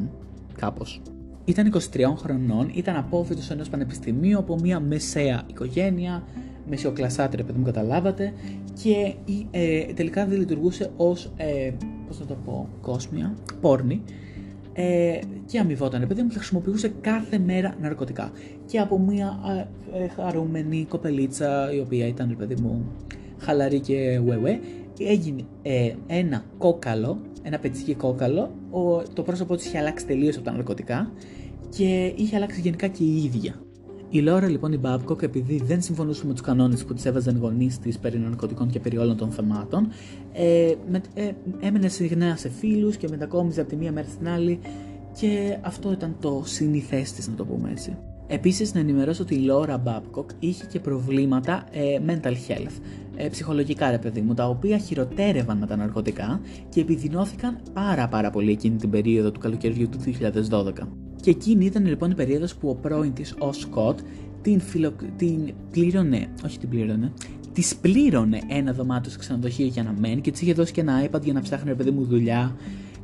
κάπως. Ήταν 23 χρονών, ήταν απόφοιτος ενός πανεπιστημίου από μια μεσαία οικογένεια, μεσαιοκλασάτρια, παιδί μου καταλάβατε, και ε, τελικά δεν λειτουργούσε ως, ε, πώς να το πω, κόσμια, πόρνη, ε, και αμοιβόταν, παιδί μου, και χρησιμοποιούσε κάθε μέρα ναρκωτικά. Και από μια ε, ε χαρούμενη κοπελίτσα, η οποία ήταν, παιδί μου, χαλαρή και ουεουέ, έγινε ε, ένα κόκαλο, ένα πετσίκι κόκαλο, ο, το πρόσωπό της είχε αλλάξει τελείως από τα ναρκωτικά και είχε αλλάξει γενικά και η ίδια. Η Λόρα λοιπόν η Μπάμπκοκ, επειδή δεν συμφωνούσε με τους κανόνες που της έβαζαν οι γονείς της περί ναρκωτικών και περί όλων των θεμάτων, ε, με, ε, έμενε συχνά σε φίλους και μετακόμιζε από τη μία μέρα στην άλλη και αυτό ήταν το συνηθές της, να το πούμε έτσι. Επίσης, να ενημερώσω ότι η Λόρα Μπάμπκοκ είχε και προβλήματα ε, mental health, ε, ψυχολογικά ρε παιδί μου, τα οποία χειροτέρευαν με τα ναρκωτικά και επιδεινώθηκαν πάρα πάρα πολύ εκείνη την περίοδο του καλοκαιριού του 2012. Και εκείνη ήταν λοιπόν η περίοδος που ο πρώην της, ο Σκοτ, την, φιλο... την πλήρωνε, όχι την πλήρωνε, της πλήρωνε ένα δωμάτιο σε ξενοδοχείο για να μένει και της είχε δώσει και ένα iPad για να ψάχνει ρε παιδί μου δουλειά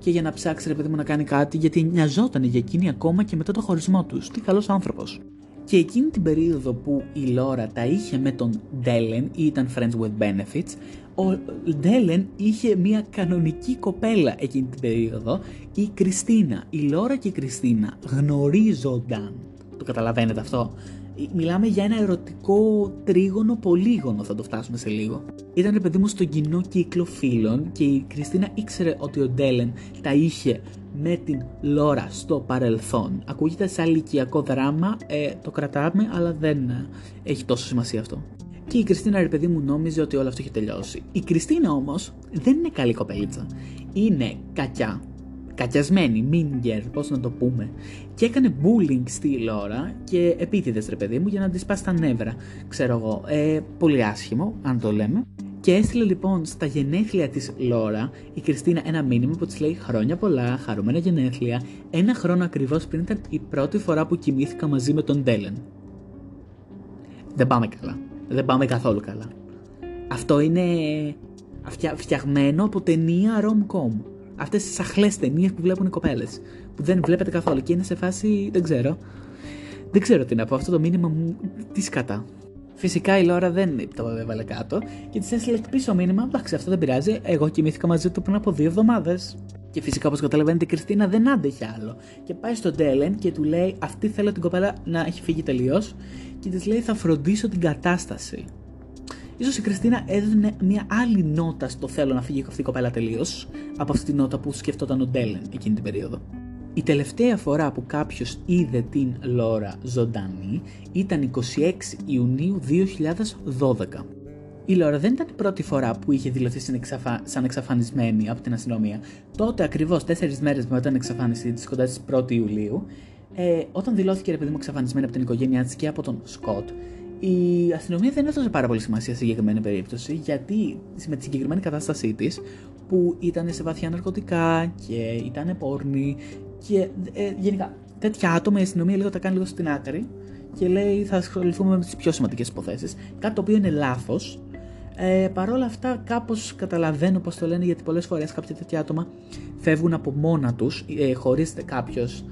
και για να ψάξει ρε παιδί μου να κάνει κάτι γιατί νοιαζόταν για εκείνη ακόμα και μετά το χωρισμό τους. Τι καλός άνθρωπος. Και εκείνη την περίοδο που η Λόρα τα είχε με τον Ντέλεν ή ήταν friends with benefits, ο Ντέλεν είχε μια κανονική κοπέλα εκείνη την περίοδο, η Κριστίνα. Η Λόρα και η Κριστίνα γνωρίζονταν. Το καταλαβαίνετε αυτό; Μιλάμε για ένα ερωτικό τρίγωνο πολύγωνο, θα το φτάσουμε σε λίγο. Ήταν παιδί μου στον κοινό κύκλο φίλων και η Κριστίνα ήξερε ότι ο Ντέλεν τα είχε με την Λόρα στο παρελθόν. Ακούγεται σαν ηλικιακό δράμα, ε, το κρατάμε, αλλά δεν ε, έχει τόσο σημασία αυτό. Και η Κριστίνα, ρε παιδί μου, νόμιζε ότι όλο αυτό έχει τελειώσει. Η Κριστίνα όμως δεν είναι καλή κοπέλιτσα. Είναι κακιά, κακιασμένη, mean girl, πώς να το πούμε. Και έκανε bullying στη Λόρα και επίτηδες, ρε παιδί μου, για να της σπάσει τα νεύρα. Ξέρω εγώ. Ε, πολύ άσχημο, αν το λέμε. Και έστειλε λοιπόν στα γενέθλια της Λόρα η Κριστίνα ένα μήνυμα που της λέει χρόνια πολλά, χαρούμενα γενέθλια, ένα χρόνο ακριβώς πριν ήταν η πρώτη φορά που κοιμήθηκα μαζί με τον Ντέλεν. Δεν πάμε καλά. Δεν πάμε καθόλου καλά. Αυτό είναι φτιαγμένο από ταινία rom-com. Αυτές τις αχλές ταινίες που βλέπουν οι κοπέλες. Που δεν βλέπετε καθόλου και είναι σε φάση, δεν ξέρω. Δεν ξέρω τι να πω, αυτό το μήνυμα μου τι σκατά. Φυσικά η Λόρα δεν το έβαλε κάτω και της έστειλε πίσω μήνυμα. Εντάξει, αυτό δεν πειράζει. Εγώ κοιμήθηκα μαζί του πριν από δύο εβδομάδες. Και φυσικά, όπως καταλαβαίνετε, η Κριστίνα δεν άντεχε άλλο. Και πάει στον Τέλεν και του λέει: Αυτή θέλω την κοπέλα να έχει φύγει τελείως. Και της λέει: Θα φροντίσω την κατάσταση. Σω η Κριστίνα έδινε μια άλλη νότα στο θέλω να φύγει αυτή η κοπέλα τελείως από αυτή τη νότα που σκεφτόταν ο Ντέλεν εκείνη την περίοδο. Η τελευταία φορά που κάποιος είδε την Λόρα ζωντανή ήταν 26 Ιουνίου 2012. Η Λόρα δεν ήταν η πρώτη φορά που είχε δηλωθεί σαν εξαφανισμένη από την αστυνομία. Τότε, ακριβώς 4 μέρες μετά την εξαφάνισή της, κοντά στις 1η Ιουλίου, ε, όταν δηλώθηκε ρε παιδί μου εξαφανισμένη από την οικογένειά της και από τον Σκοτ, η αστυνομία δεν έδωσε πάρα πολύ σημασία στη συγκεκριμένη περίπτωση, γιατί με τη συγκεκριμένη κατάστασή της, που ήταν σε βαθιά ναρκωτικά και ήταν πόρνη και ε, γενικά τέτοια άτομα η αστυνομία λίγο τα κάνει λίγο στην άκρη και λέει θα ασχοληθούμε με τις πιο σημαντικές υποθέσεις, κάτι το οποίο είναι λάθος. Ε, Παρ' όλα αυτά κάπως καταλαβαίνω πώς το λένε γιατί πολλές φορές κάποια τέτοια άτομα φεύγουν από μόνα τους ε, χωρίς κάποιος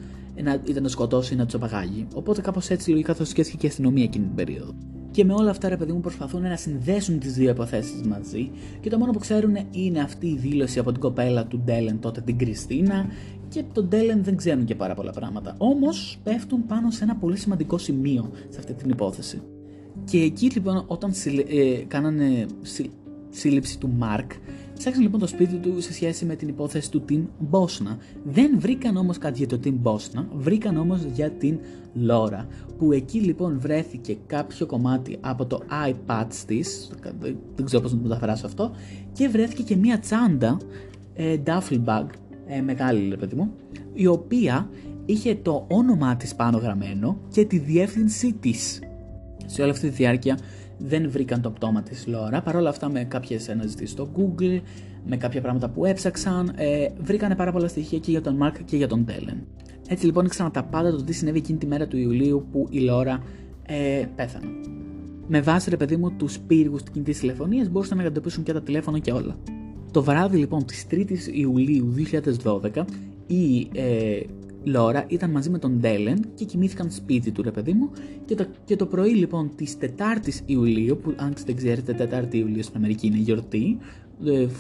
να, είτε να σκοτώσει ή να του απαγάγει. Οπότε κάπως έτσι λογικά θα σκέφτηκε και η αστυνομία εκείνη την περίοδο. Και με όλα αυτά, ρε παιδί μου, προσπαθούν να συνδέσουν τις δύο υποθέσεις μαζί και το μόνο που ξέρουν είναι αυτή η δήλωση από την κοπέλα του Ντέλεν τότε, την Κριστίνα, και τον Ντέλεν δεν ξέρουν και πάρα πολλά πράγματα. Όμως πέφτουν πάνω σε ένα πολύ σημαντικό σημείο σε αυτή την υπόθεση. Και εκεί λοιπόν, όταν ε, κάνανε σύλληψη του Μάρκ, Ψάξαν λοιπόν το σπίτι του σε σχέση με την υπόθεση του Tim Bosna. Δεν βρήκαν όμως κάτι για το Tim Bosna, βρήκαν όμως για την Laura, που εκεί λοιπόν βρέθηκε κάποιο κομμάτι από το iPad της, δεν ξέρω πώς να το μεταφράσω αυτό, και βρέθηκε και μία τσάντα, ε, duffel bag, ε, μεγάλη λέει παιδί μου, η οποία είχε το όνομά της πάνω γραμμένο και τη διεύθυνσή της. Σε όλη αυτή τη διάρκεια δεν βρήκαν το πτώμα της Λόρα. Παρ' όλα αυτά με κάποιες αναζητήσεις στο Google, με κάποια πράγματα που έψαξαν, ε, βρήκανε πάρα πολλά στοιχεία και για τον Μάρκ και για τον Τέλεν. Έτσι λοιπόν ήξεραν τα πάντα το τι συνέβη εκείνη τη μέρα του Ιουλίου που η Λόρα ε, πέθανε. Με βάση ρε παιδί μου τους πύργους της κινητή τηλεφωνίας μπορούσαν να καταπίσουν και τα τηλέφωνα και όλα. Το βράδυ λοιπόν της 3η Ιουλίου 2012 η ε, Λόρα ήταν μαζί με τον Ντέλεν και κοιμήθηκαν σπίτι του, ρε παιδί μου. Και το, και το πρωί λοιπόν της 4η Ιουλίου, που αν δεν ξέρετε, 4η Ιουλίου στην Αμερική είναι γιορτή,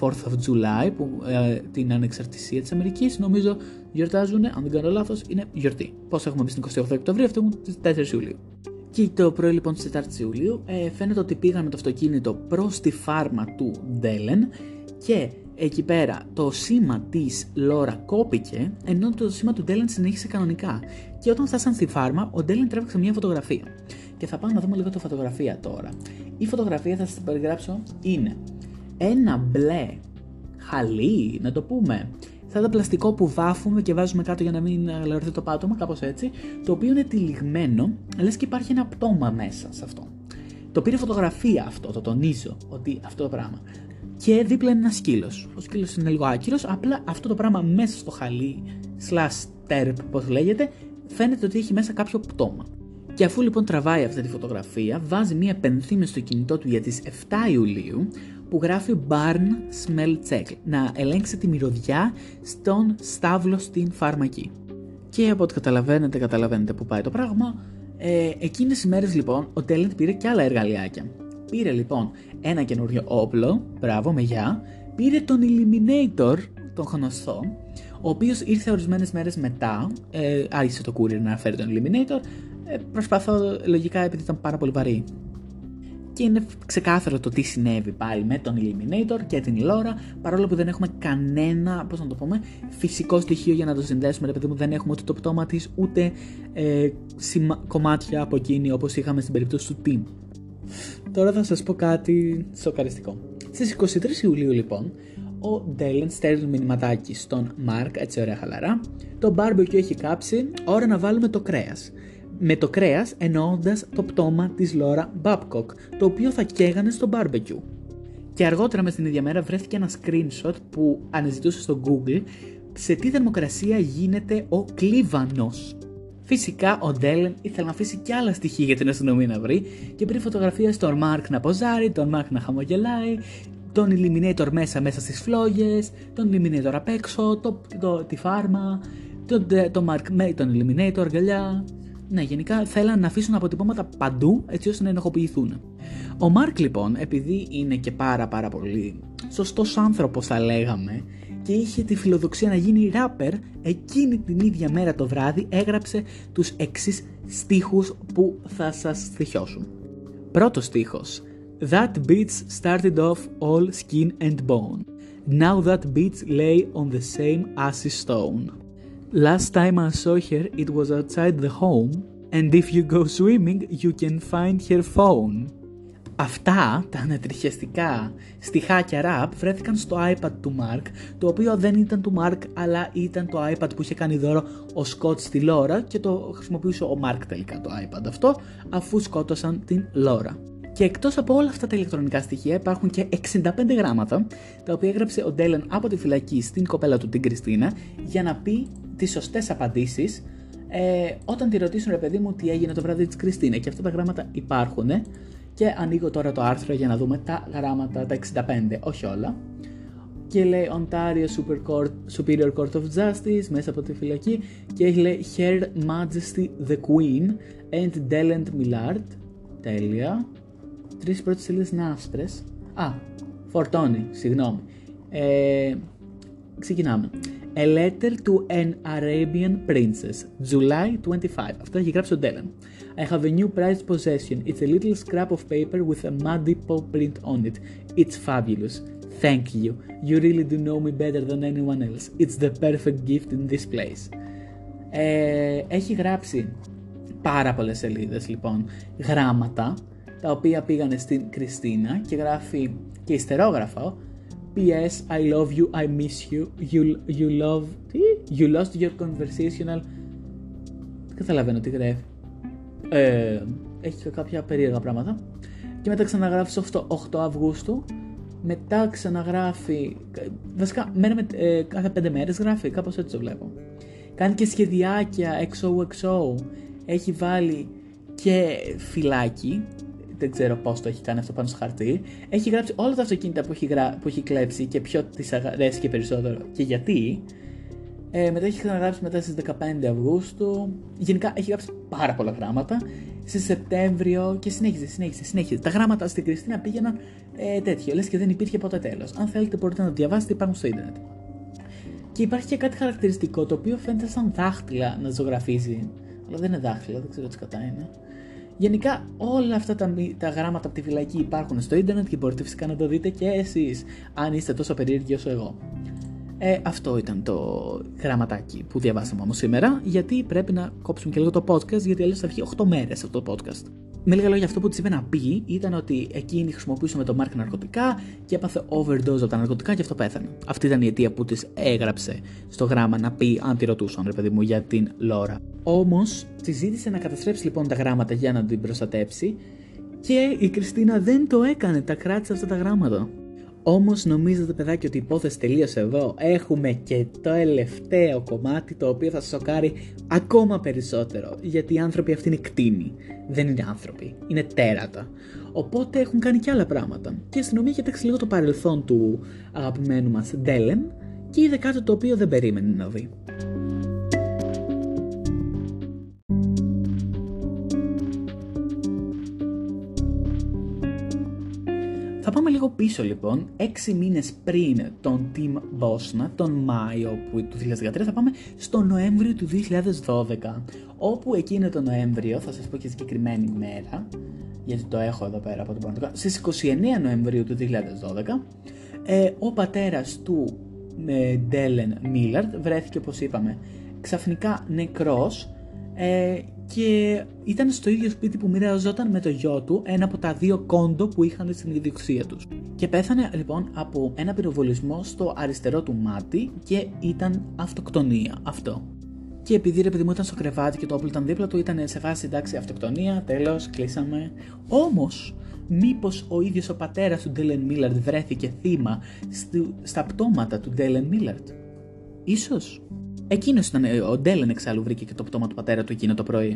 4th of July, που, ε, την ανεξαρτησία της Αμερικής, νομίζω γιορτάζουν, αν δεν κάνω λάθος, είναι γιορτή. Πώς έχουμε πει στην 28 Οκτωβρίου, αυτό μου τι 4 Ιουλίου. Και το πρωί λοιπόν της 4η Ιουλίου ε, φαίνεται ότι πήγαν με το αυτοκίνητο προς τη φάρμα του Ντέλεν και εκεί πέρα το σήμα της Λόρα κόπηκε, ενώ το σήμα του Ντέλεν συνέχισε κανονικά. Και όταν φτάσαν στη φάρμα, ο Ντέλεν τρέβηξε μια φωτογραφία. Και θα πάμε να δούμε λίγο τη φωτογραφία τώρα. Η φωτογραφία, θα σας την περιγράψω, είναι ένα μπλε χαλί, να το πούμε, σαν το πλαστικό που βάφουμε και βάζουμε κάτω για να μην αλαρωθεί το πάτωμα, κάπως έτσι, το οποίο είναι τυλιγμένο, λες και υπάρχει ένα πτώμα μέσα σε αυτό. Το πήρε φωτογραφία αυτό, το τονίζω, ότι αυτό το πράγμα και δίπλα είναι ένας σκύλος. Ο σκύλος είναι λίγο άκυρος, απλά αυτό το πράγμα μέσα στο χαλί, slash terp, πώς λέγεται, φαίνεται ότι έχει μέσα κάποιο πτώμα. Και αφού λοιπόν τραβάει αυτή τη φωτογραφία, βάζει μία επενθύμηση στο κινητό του για τις 7 Ιουλίου που γράφει Barn Smell Check, να ελέγξει τη μυρωδιά στον στάβλο στην φάρμακη. Και από ό,τι καταλαβαίνετε, καταλαβαίνετε που πάει το πράγμα. Ε, εκείνες οι μέρες λοιπόν ο Τέλεντ πήρε και άλλα εργαλειάκια. Πήρε λοιπόν ένα καινούριο όπλο, μπράβο με γεια, πήρε τον Eliminator, τον γνωστό, ο οποίος ήρθε ορισμένες μέρες μετά, ε, άρχισε το courier να φέρει τον Eliminator, ε, προσπαθώ λογικά επειδή ήταν πάρα πολύ βαρύ. Και είναι ξεκάθαρο το τι συνέβη πάλι με τον Eliminator και την Laura, παρόλο που δεν έχουμε κανένα, πώς να το πούμε, φυσικό στοιχείο για να το συνδέσουμε, επειδή μου δεν έχουμε ούτε το πτώμα της, ούτε ε, κομμάτια από εκείνη όπως είχαμε στην περίπτωση του Team. Τώρα θα σας πω κάτι σοκαριστικό. Στις 23 Ιουλίου λοιπόν, ο Ντέλεν στέλνει μηνυματάκι στον Μάρκ, έτσι ωραία χαλαρά. Το barbecue έχει κάψει, ώρα να βάλουμε το κρέας. Με το κρέας εννοώντας το πτώμα της Λόρα Babcock, το οποίο θα καίγανε στο barbecue. Και αργότερα μες την ίδια μέρα βρέθηκε ένα screenshot που αναζητούσε στο Google σε τι θερμοκρασία γίνεται ο κλίβανος. Φυσικά ο Ντέλεν ήθελε να αφήσει και άλλα στοιχεία για την αστυνομία να βρει και πήρε φωτογραφία στον Μάρκ να ποζάρει, τον Μάρκ να χαμογελάει, τον Eliminator μέσα μέσα στις φλόγες, τον Eliminator απ' έξω, το, το, τη φάρμα, τον το Mark με τον Eliminator αγκαλιά. Ναι, γενικά θέλαν να αφήσουν αποτυπώματα παντού έτσι ώστε να ενοχοποιηθούν. Ο Μάρκ λοιπόν, επειδή είναι και πάρα πάρα πολύ σωστός άνθρωπος θα λέγαμε, και είχε τη φιλοδοξία να γίνει ράπερ, εκείνη την ίδια μέρα το βράδυ έγραψε τους εξής στίχους που θα σας στοιχιώσουν. Πρώτος στίχος That beats started off all skin and bone. Now that beats lay on the same assy stone. Last time I saw her it was outside the home and if you go swimming you can find her phone. Αυτά τα ανατριχιαστικά στιχάκια ραπ βρέθηκαν στο iPad του Mark, το οποίο δεν ήταν του Mark αλλά ήταν το iPad που είχε κάνει δώρο ο Scott στη Λόρα και το χρησιμοποιούσε ο Mark τελικά το iPad αυτό αφού σκότωσαν την Λόρα. Και εκτός από όλα αυτά τα ηλεκτρονικά στοιχεία υπάρχουν και 65 γράμματα τα οποία έγραψε ο Ντέλεν από τη φυλακή στην κοπέλα του την Κριστίνα για να πει τις σωστές απαντήσεις ε, όταν τη ρωτήσουν ρε παιδί μου τι έγινε το βράδυ της Κριστίνα. Και αυτά τα γράμματα υπάρχουν. Και ανοίγω τώρα το άρθρο για να δούμε τα γράμματα, τα 65, όχι όλα. Και λέει Ontario Super Court, Superior Court of Justice μέσα από τη φυλακή και έχει λέει Her Majesty the Queen and Deland Millard. Τέλεια. Τρεις πρώτες σελίδες είναι άσπρες. Α, φορτώνει, συγγνώμη. Ε, ξεκινάμε. A letter to an Arabian princess, July 25. Αυτό έχει γράψει ο Dylan. I have a new prized possession. It's a little scrap of paper with a muddy paw print on it. It's fabulous. Thank you. You really do know me better than anyone else. It's the perfect gift in this place. Ε, έχει γράψει πάρα πολλές σελίδες λοιπόν γράμματα τα οποία πήγανε στην Κριστίνα και γράφει και ιστερόγραφο P.S. I love you, I miss you, you, you love... Τι? You lost your conversational... Δεν καταλαβαίνω τι γράφει. Ε, έχεις κάποια περίεργα πράγματα. Και μετά ξαναγράφεις 8, 8 Αυγούστου. Μετά ξαναγράφει... Βασικά, μέρα με, ε, κάθε 5 μέρες γράφει, κάπως έτσι το βλέπω. Κάνει και σχεδιάκια, XOXO. Έχει βάλει και φυλάκι δεν ξέρω πώς το έχει κάνει αυτό πάνω στο χαρτί. Έχει γράψει όλα τα αυτοκίνητα που έχει, γρα... που έχει κλέψει και ποιο τη αρέσει και περισσότερο και γιατί. Ε, μετά έχει ξαναγράψει μετά στις 15 Αυγούστου. Γενικά έχει γράψει πάρα πολλά γράμματα. Σε Σεπτέμβριο και συνέχιζε, συνέχιζε, συνέχιζε. Τα γράμματα στην Κριστίνα πήγαιναν ε, τέτοιο, λες και δεν υπήρχε ποτέ τέλος. Αν θέλετε μπορείτε να το διαβάσετε, υπάρχουν στο Ιντερνετ. Και υπάρχει και κάτι χαρακτηριστικό το οποίο φαίνεται σαν δάχτυλα να ζωγραφίζει. Αλλά δεν είναι δάχτυλα, δεν ξέρω τι κατά είναι. Γενικά όλα αυτά τα, τα γράμματα από τη φυλακή υπάρχουν στο ίντερνετ και μπορείτε φυσικά να το δείτε και εσείς αν είστε τόσο περίεργοι όσο εγώ. Ε, αυτό ήταν το γραμματάκι που διαβάσαμε όμως σήμερα γιατί πρέπει να κόψουμε και λίγο το podcast γιατί αλλιώς θα βγει 8 μέρες αυτό το podcast. Με λίγα λόγια, αυτό που της είπε να πει ήταν ότι εκείνη χρησιμοποιούσε με το Μάρκ ναρκωτικά και έπαθε overdose από τα ναρκωτικά και αυτό πέθανε. Αυτή ήταν η αιτία που της έγραψε στο γράμμα να πει αν τη ρωτούσαν, ρε παιδί μου, για την Λόρα. Όμως, της ζήτησε να καταστρέψει λοιπόν τα γράμματα για να την προστατέψει και η Κριστίνα δεν το έκανε, τα κράτησε αυτά τα γράμματα. Όμως νομίζετε παιδάκι ότι η υπόθεση τελείωσε εδώ; Έχουμε και το τελευταίο κομμάτι το οποίο θα σας σοκάρει ακόμα περισσότερο. Γιατί οι άνθρωποι αυτοί είναι κτίνοι. Δεν είναι άνθρωποι. Είναι τέρατα. Οπότε έχουν κάνει και άλλα πράγματα. Και η αστυνομία έχει κοιτάξει λίγο το παρελθόν του αγαπημένου μας Ντέλεν και είδε κάτι το οποίο δεν περίμενε να δει. Πάμε λίγο πίσω λοιπόν, 6 μήνες πριν τον Team Bosna, τον Μάιο του 2013, θα πάμε στο Νοέμβριο του 2012, όπου εκείνο το Νοέμβριο, θα σας πω και συγκεκριμένη μέρα, γιατί το έχω εδώ πέρα από το πάνω στις 29 Νοεμβρίου του 2012, ε, ο πατέρας του ε, Ντέλεν Μίλαρντ βρέθηκε όπως είπαμε ξαφνικά νεκρός ε, και ήταν στο ίδιο σπίτι που μοιραζόταν με το γιο του ένα από τα δύο κόντο που είχαν στην ιδιοκτησία τους. Και πέθανε λοιπόν από ένα πυροβολισμό στο αριστερό του μάτι και ήταν αυτοκτονία αυτό. Και επειδή ρε παιδί μου ήταν στο κρεβάτι και το όπλο ήταν δίπλα του, ήταν σε φάση εντάξει αυτοκτονία, τέλος, κλείσαμε. Όμως, μήπως ο ίδιος ο πατέρας του Ντέλεν Μίλαρτ βρέθηκε θύμα στα πτώματα του Ντέλεν Μίλαρτ. Ίσως. Εκείνος ήταν, ε, ο Ντέλεν εξάλλου βρήκε και το πτώμα του πατέρα του εκείνο το πρωί.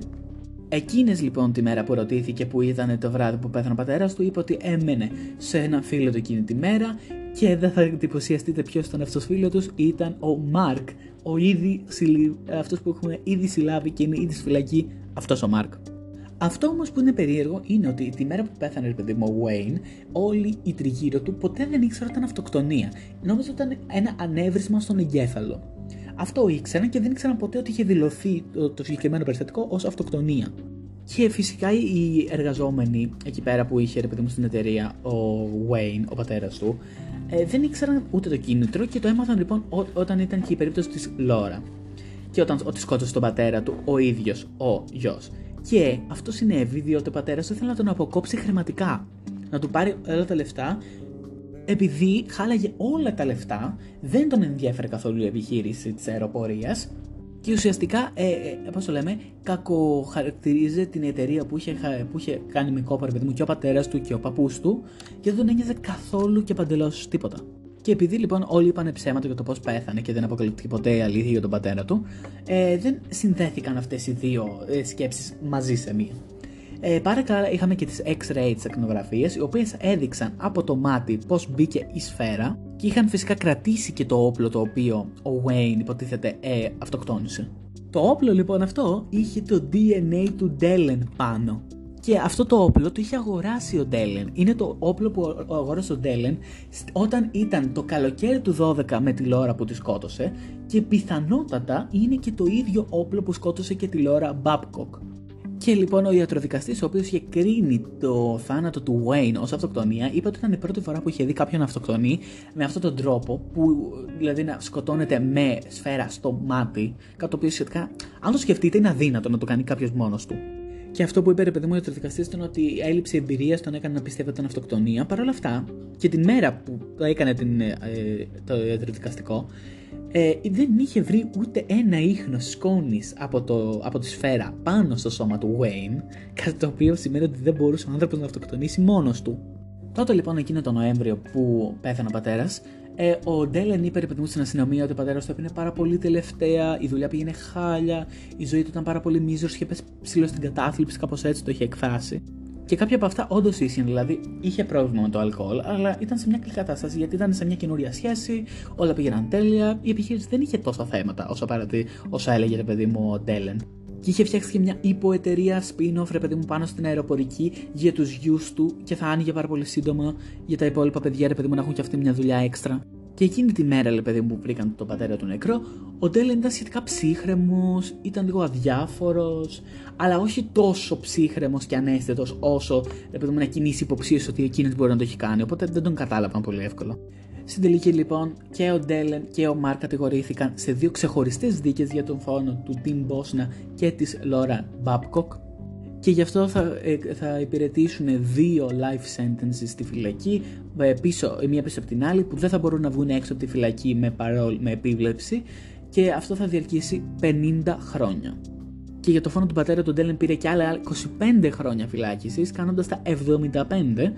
Εκείνες λοιπόν τη μέρα που ρωτήθηκε που είδανε το βράδυ που πέθανε ο πατέρας του, είπε ότι έμενε σε ένα φίλο του εκείνη τη μέρα και δεν θα εντυπωσιαστείτε ποιος ήταν αυτός φίλος τους, ήταν ο Μάρκ, ο ήδη, αυτός που έχουμε ήδη συλλάβει και είναι ήδη στη φυλακή, αυτός ο Μάρκ. Αυτό όμως που είναι περίεργο είναι ότι τη μέρα που πέθανε, παιδί μου, ο Wayne, όλοι οι τριγύρω του ποτέ δεν ήξεραν ότι ήταν αυτοκτονία. Νόμιζα ότι ήταν ένα ανέβρισμα στον εγκέφαλο. Αυτό ήξεραν και δεν ήξεραν ποτέ ότι είχε δηλωθεί το, το συγκεκριμένο περιστατικό ως αυτοκτονία. Και φυσικά οι εργαζόμενοι εκεί πέρα που είχε ρε παιδί μου στην εταιρεία, ο Wayne, ο πατέρας του, ε, δεν ήξεραν ούτε το κίνητρο και το έμαθαν λοιπόν ό, όταν ήταν και η περίπτωση της Λόρα. Και όταν ότι σκότωσε τον πατέρα του ο ίδιος ο γιος. Και αυτό συνέβη διότι ο πατέρας του ήθελε να τον αποκόψει χρηματικά. Να του πάρει όλα τα λεφτά επειδή χάλαγε όλα τα λεφτά, δεν τον ενδιαφέρε καθόλου η επιχείρηση της αεροπορίας και ουσιαστικά, ε, ε, πώς το λέμε, κακοχαρακτηρίζει την εταιρεία που είχε, που είχε κάνει με κόπα, παιδί μου, και ο πατέρας του και ο παππούς του, και δεν τον ένοιαζε καθόλου και παντελώς τίποτα. Και επειδή λοιπόν όλοι είπαν ψέματα για το πώς πέθανε και δεν αποκαλύπτηκε ποτέ η αλήθεια για τον πατέρα του, ε, δεν συνδέθηκαν αυτές οι δύο ε, σκέψεις μαζί σε μία. Ε, πάρα καλά είχαμε και τις X-ray τεχνογραφίες οι οποίες έδειξαν από το μάτι πώς μπήκε η σφαίρα και είχαν φυσικά κρατήσει και το όπλο το οποίο ο Wayne υποτίθεται ε, αυτοκτόνησε. Το όπλο λοιπόν αυτό είχε το DNA του Dellen πάνω. Και αυτό το όπλο το είχε αγοράσει ο Ντέλεν. Είναι το όπλο που αγόρασε ο Ντέλεν όταν ήταν το καλοκαίρι του 12 με τη Λόρα που τη σκότωσε και πιθανότατα είναι και το ίδιο όπλο που σκότωσε και τη Λόρα Babcock. Και λοιπόν ο ιατροδικαστής, ο οποίος είχε κρίνει το θάνατο του Wayne ως αυτοκτονία, είπε ότι ήταν η πρώτη φορά που είχε δει κάποιον αυτοκτονεί με αυτόν τον τρόπο, που δηλαδή να σκοτώνεται με σφαίρα στο μάτι. Κάτι το οποίο σχετικά, αν το σκεφτείτε, είναι αδύνατο να το κάνει κάποιος μόνος του. Και αυτό που είπε ρε παιδί μου ο ιατροδικαστής ήταν ότι η έλλειψη εμπειρίας τον έκανε να πιστεύει ότι ήταν αυτοκτονία. Παρ' όλα αυτά, και την μέρα που το έκανε την, ε, το ιατροδικαστικό, ε, δεν είχε βρει ούτε ένα ίχνος σκόνης από, το, από τη σφαίρα πάνω στο σώμα του Wayne, κάτι το οποίο σημαίνει ότι δεν μπορούσε ο άνθρωπος να αυτοκτονήσει μόνος του. Τότε λοιπόν εκείνο το Νοέμβριο που πέθανε ο πατέρας, ε, ο Ντέλεν είπε ρε παιδί μου στην αστυνομία ότι ο πατέρας του έπαιρνε πάρα πολύ τελευταία, η δουλειά πήγαινε χάλια, η ζωή του ήταν πάρα πολύ μίζος, είχε πέσει ψηλό στην κατάθλιψη, κάπως έτσι το είχε εκφράσει. Και κάποια από αυτά όντως ήσυχαν, δηλαδή είχε πρόβλημα με το αλκοόλ, αλλά ήταν σε μια καλή κατάσταση γιατί ήταν σε μια καινούρια σχέση, όλα πήγαιναν τέλεια, η επιχείρηση δεν είχε τόσα θέματα όσο παρατή, όσα έλεγε ρε παιδί μου ο Ντέλεν. Και είχε φτιάξει και μια υποεταιρεία spin-off, ρε παιδί μου, πάνω στην αεροπορική για τους γιους του και θα άνοιγε πάρα πολύ σύντομα για τα υπόλοιπα παιδιά, ρε παιδί μου, να έχουν και αυτή μια δουλειά έξτρα. Και εκείνη τη μέρα, λέει παιδί μου, που βρήκαν τον πατέρα του νεκρό, ο Ντέλεν ήταν σχετικά ψύχρεμος, ήταν λίγο αδιάφορος, αλλά όχι τόσο ψύχρεμος και ανέστητος όσο ρε παιδί μου να κινήσει υποψίες ότι εκείνος μπορεί να το έχει κάνει. Οπότε δεν τον κατάλαβαν πολύ εύκολο. Στην τελική λοιπόν και ο Ντέλεν και ο Μαρ κατηγορήθηκαν σε δύο ξεχωριστές δίκες για τον φόνο του Τιμ Μπόσνα και της Λόρα Μπάπκοκ και γι' αυτό θα, ε, θα υπηρετήσουν δύο life sentences στη φυλακή, ε, πίσω, η μία πίσω από την άλλη, που δεν θα μπορούν να βγουν έξω από τη φυλακή με, παρόλ, με επίβλεψη και αυτό θα διαρκήσει 50 χρόνια. Και για το φόνο του πατέρα του Ντέλεν πήρε και άλλα 25 χρόνια φυλάκισης, κάνοντας τα 75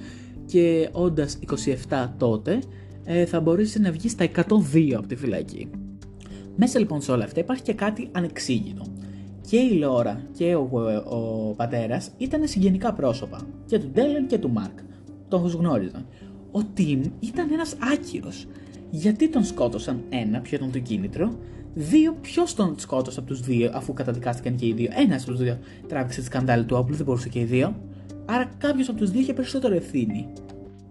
και όντας 27 τότε, ε, θα μπορέσει να βγει στα 102 από τη φυλακή. Μέσα λοιπόν σε όλα αυτά υπάρχει και κάτι ανεξήγητο και η Λόρα και ο, ο πατέρας ήταν συγγενικά πρόσωπα και του Ντέλεν και του Μάρκ. Τον γνώριζαν. Ο Τιμ ήταν ένας άκυρος. Γιατί τον σκότωσαν ένα, ποιο ήταν το κίνητρο, Δύο, ποιος τον σκότωσε από τους δύο, αφού καταδικάστηκαν και οι δύο. Ένας από τους δύο τράβηξε τη σκανδάλη του όπλου, δεν μπορούσε και οι δύο. Άρα κάποιος από τους δύο είχε περισσότερο ευθύνη.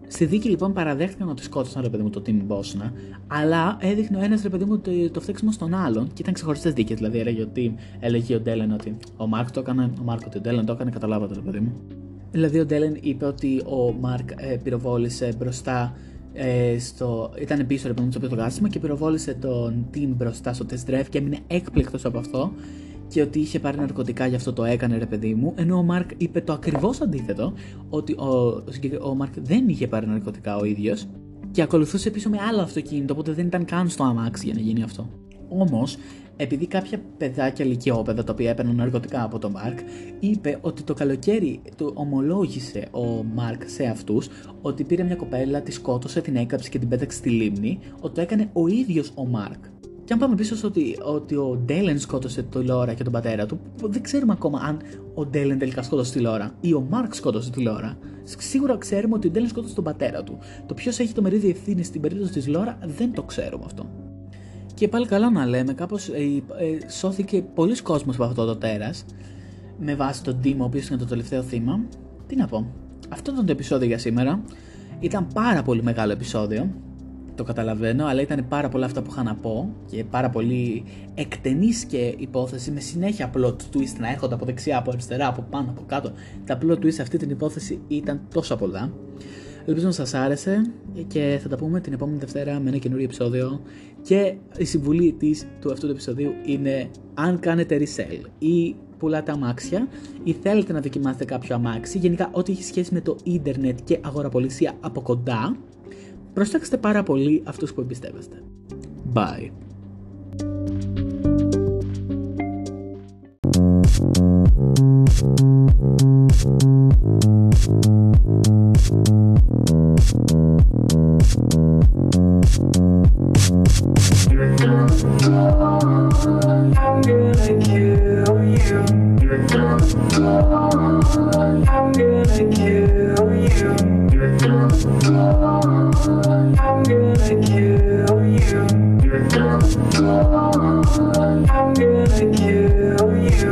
Στη δίκη λοιπόν παραδέχτηκαν ότι σκότωσαν ρε παιδί μου το Τιμ Μπόσνα, αλλά έδειχνε ο ένας ρε παιδί μου το, το φταίξιμο στον άλλον και ήταν ξεχωριστές δίκες. Δηλαδή έλεγε, ότι, έλεγε ο Ντέλεν ότι ο Μάρκ το έκανε, ο Μάρκ ότι ο Ντέλεν το έκανε, καταλάβατε ρε παιδί μου. Δηλαδή ο Ντέλεν είπε ότι ο Μάρκ ε, πυροβόλησε μπροστά ε, στο, ήταν πίσω ρε παιδί μου στο πυροβόλημα και πυροβόλησε τον Τιμ μπροστά στο test drive και έμεινε έκπληκτος από αυτό και ότι είχε πάρει ναρκωτικά, γι' αυτό το έκανε ρε παιδί μου. Ενώ ο Μάρκ είπε το ακριβώς αντίθετο, ότι ο, ο, Μάρκ δεν είχε πάρει ναρκωτικά ο ίδιος και ακολουθούσε πίσω με άλλο αυτοκίνητο, οπότε δεν ήταν καν στο αμάξι για να γίνει αυτό. Όμως, επειδή κάποια παιδάκια ηλικιόπαιδα τα οποία έπαιρναν ναρκωτικά από τον Μάρκ, είπε ότι το καλοκαίρι του ομολόγησε ο Μάρκ σε αυτούς ότι πήρε μια κοπέλα, τη σκότωσε, την έκαψε και την πέταξε στη λίμνη, ότι το έκανε ο ίδιος ο Μάρκ. Και αν πάμε πίσω στο ότι, ότι ο Ντέλεν σκότωσε τη Λόρα και τον πατέρα του, δεν ξέρουμε ακόμα αν ο Ντέλεν τελικά σκότωσε τη Λόρα ή ο Μάρκ σκότωσε τη Λόρα. Σίγουρα ξέρουμε ότι ο Ντέλεν σκότωσε τον πατέρα του. Το ποιος έχει το μερίδιο ευθύνη στην περίπτωση της Λόρα δεν το ξέρουμε αυτό. Και πάλι καλά να λέμε, κάπως ε, ε, σώθηκε πολλοί κόσμος από αυτό το τέρας με βάση τον Τίμο, ο οποίος είναι το τελευταίο θύμα. Τι να πω. Αυτό ήταν το επεισόδιο για σήμερα. Ήταν πάρα πολύ μεγάλο επεισόδιο το καταλαβαίνω, αλλά ήταν πάρα πολλά αυτά που είχα να πω και πάρα πολύ εκτενής και υπόθεση με συνέχεια plot twist να έρχονται από δεξιά, από αριστερά, από πάνω, από κάτω. Τα plot twist σε αυτή την υπόθεση ήταν τόσα πολλά. Ελπίζω να σας άρεσε και θα τα πούμε την επόμενη Δευτέρα με ένα καινούριο επεισόδιο και η συμβουλή της, του αυτού του επεισοδίου είναι αν κάνετε resell ή πουλάτε αμάξια ή θέλετε να δοκιμάσετε κάποιο αμάξι, γενικά ό,τι έχει σχέση με το ίντερνετ και αγοραπολισία από κοντά, Προσέξτε πάρα πολύ αυτούς που εμπιστεύεστε. Bye.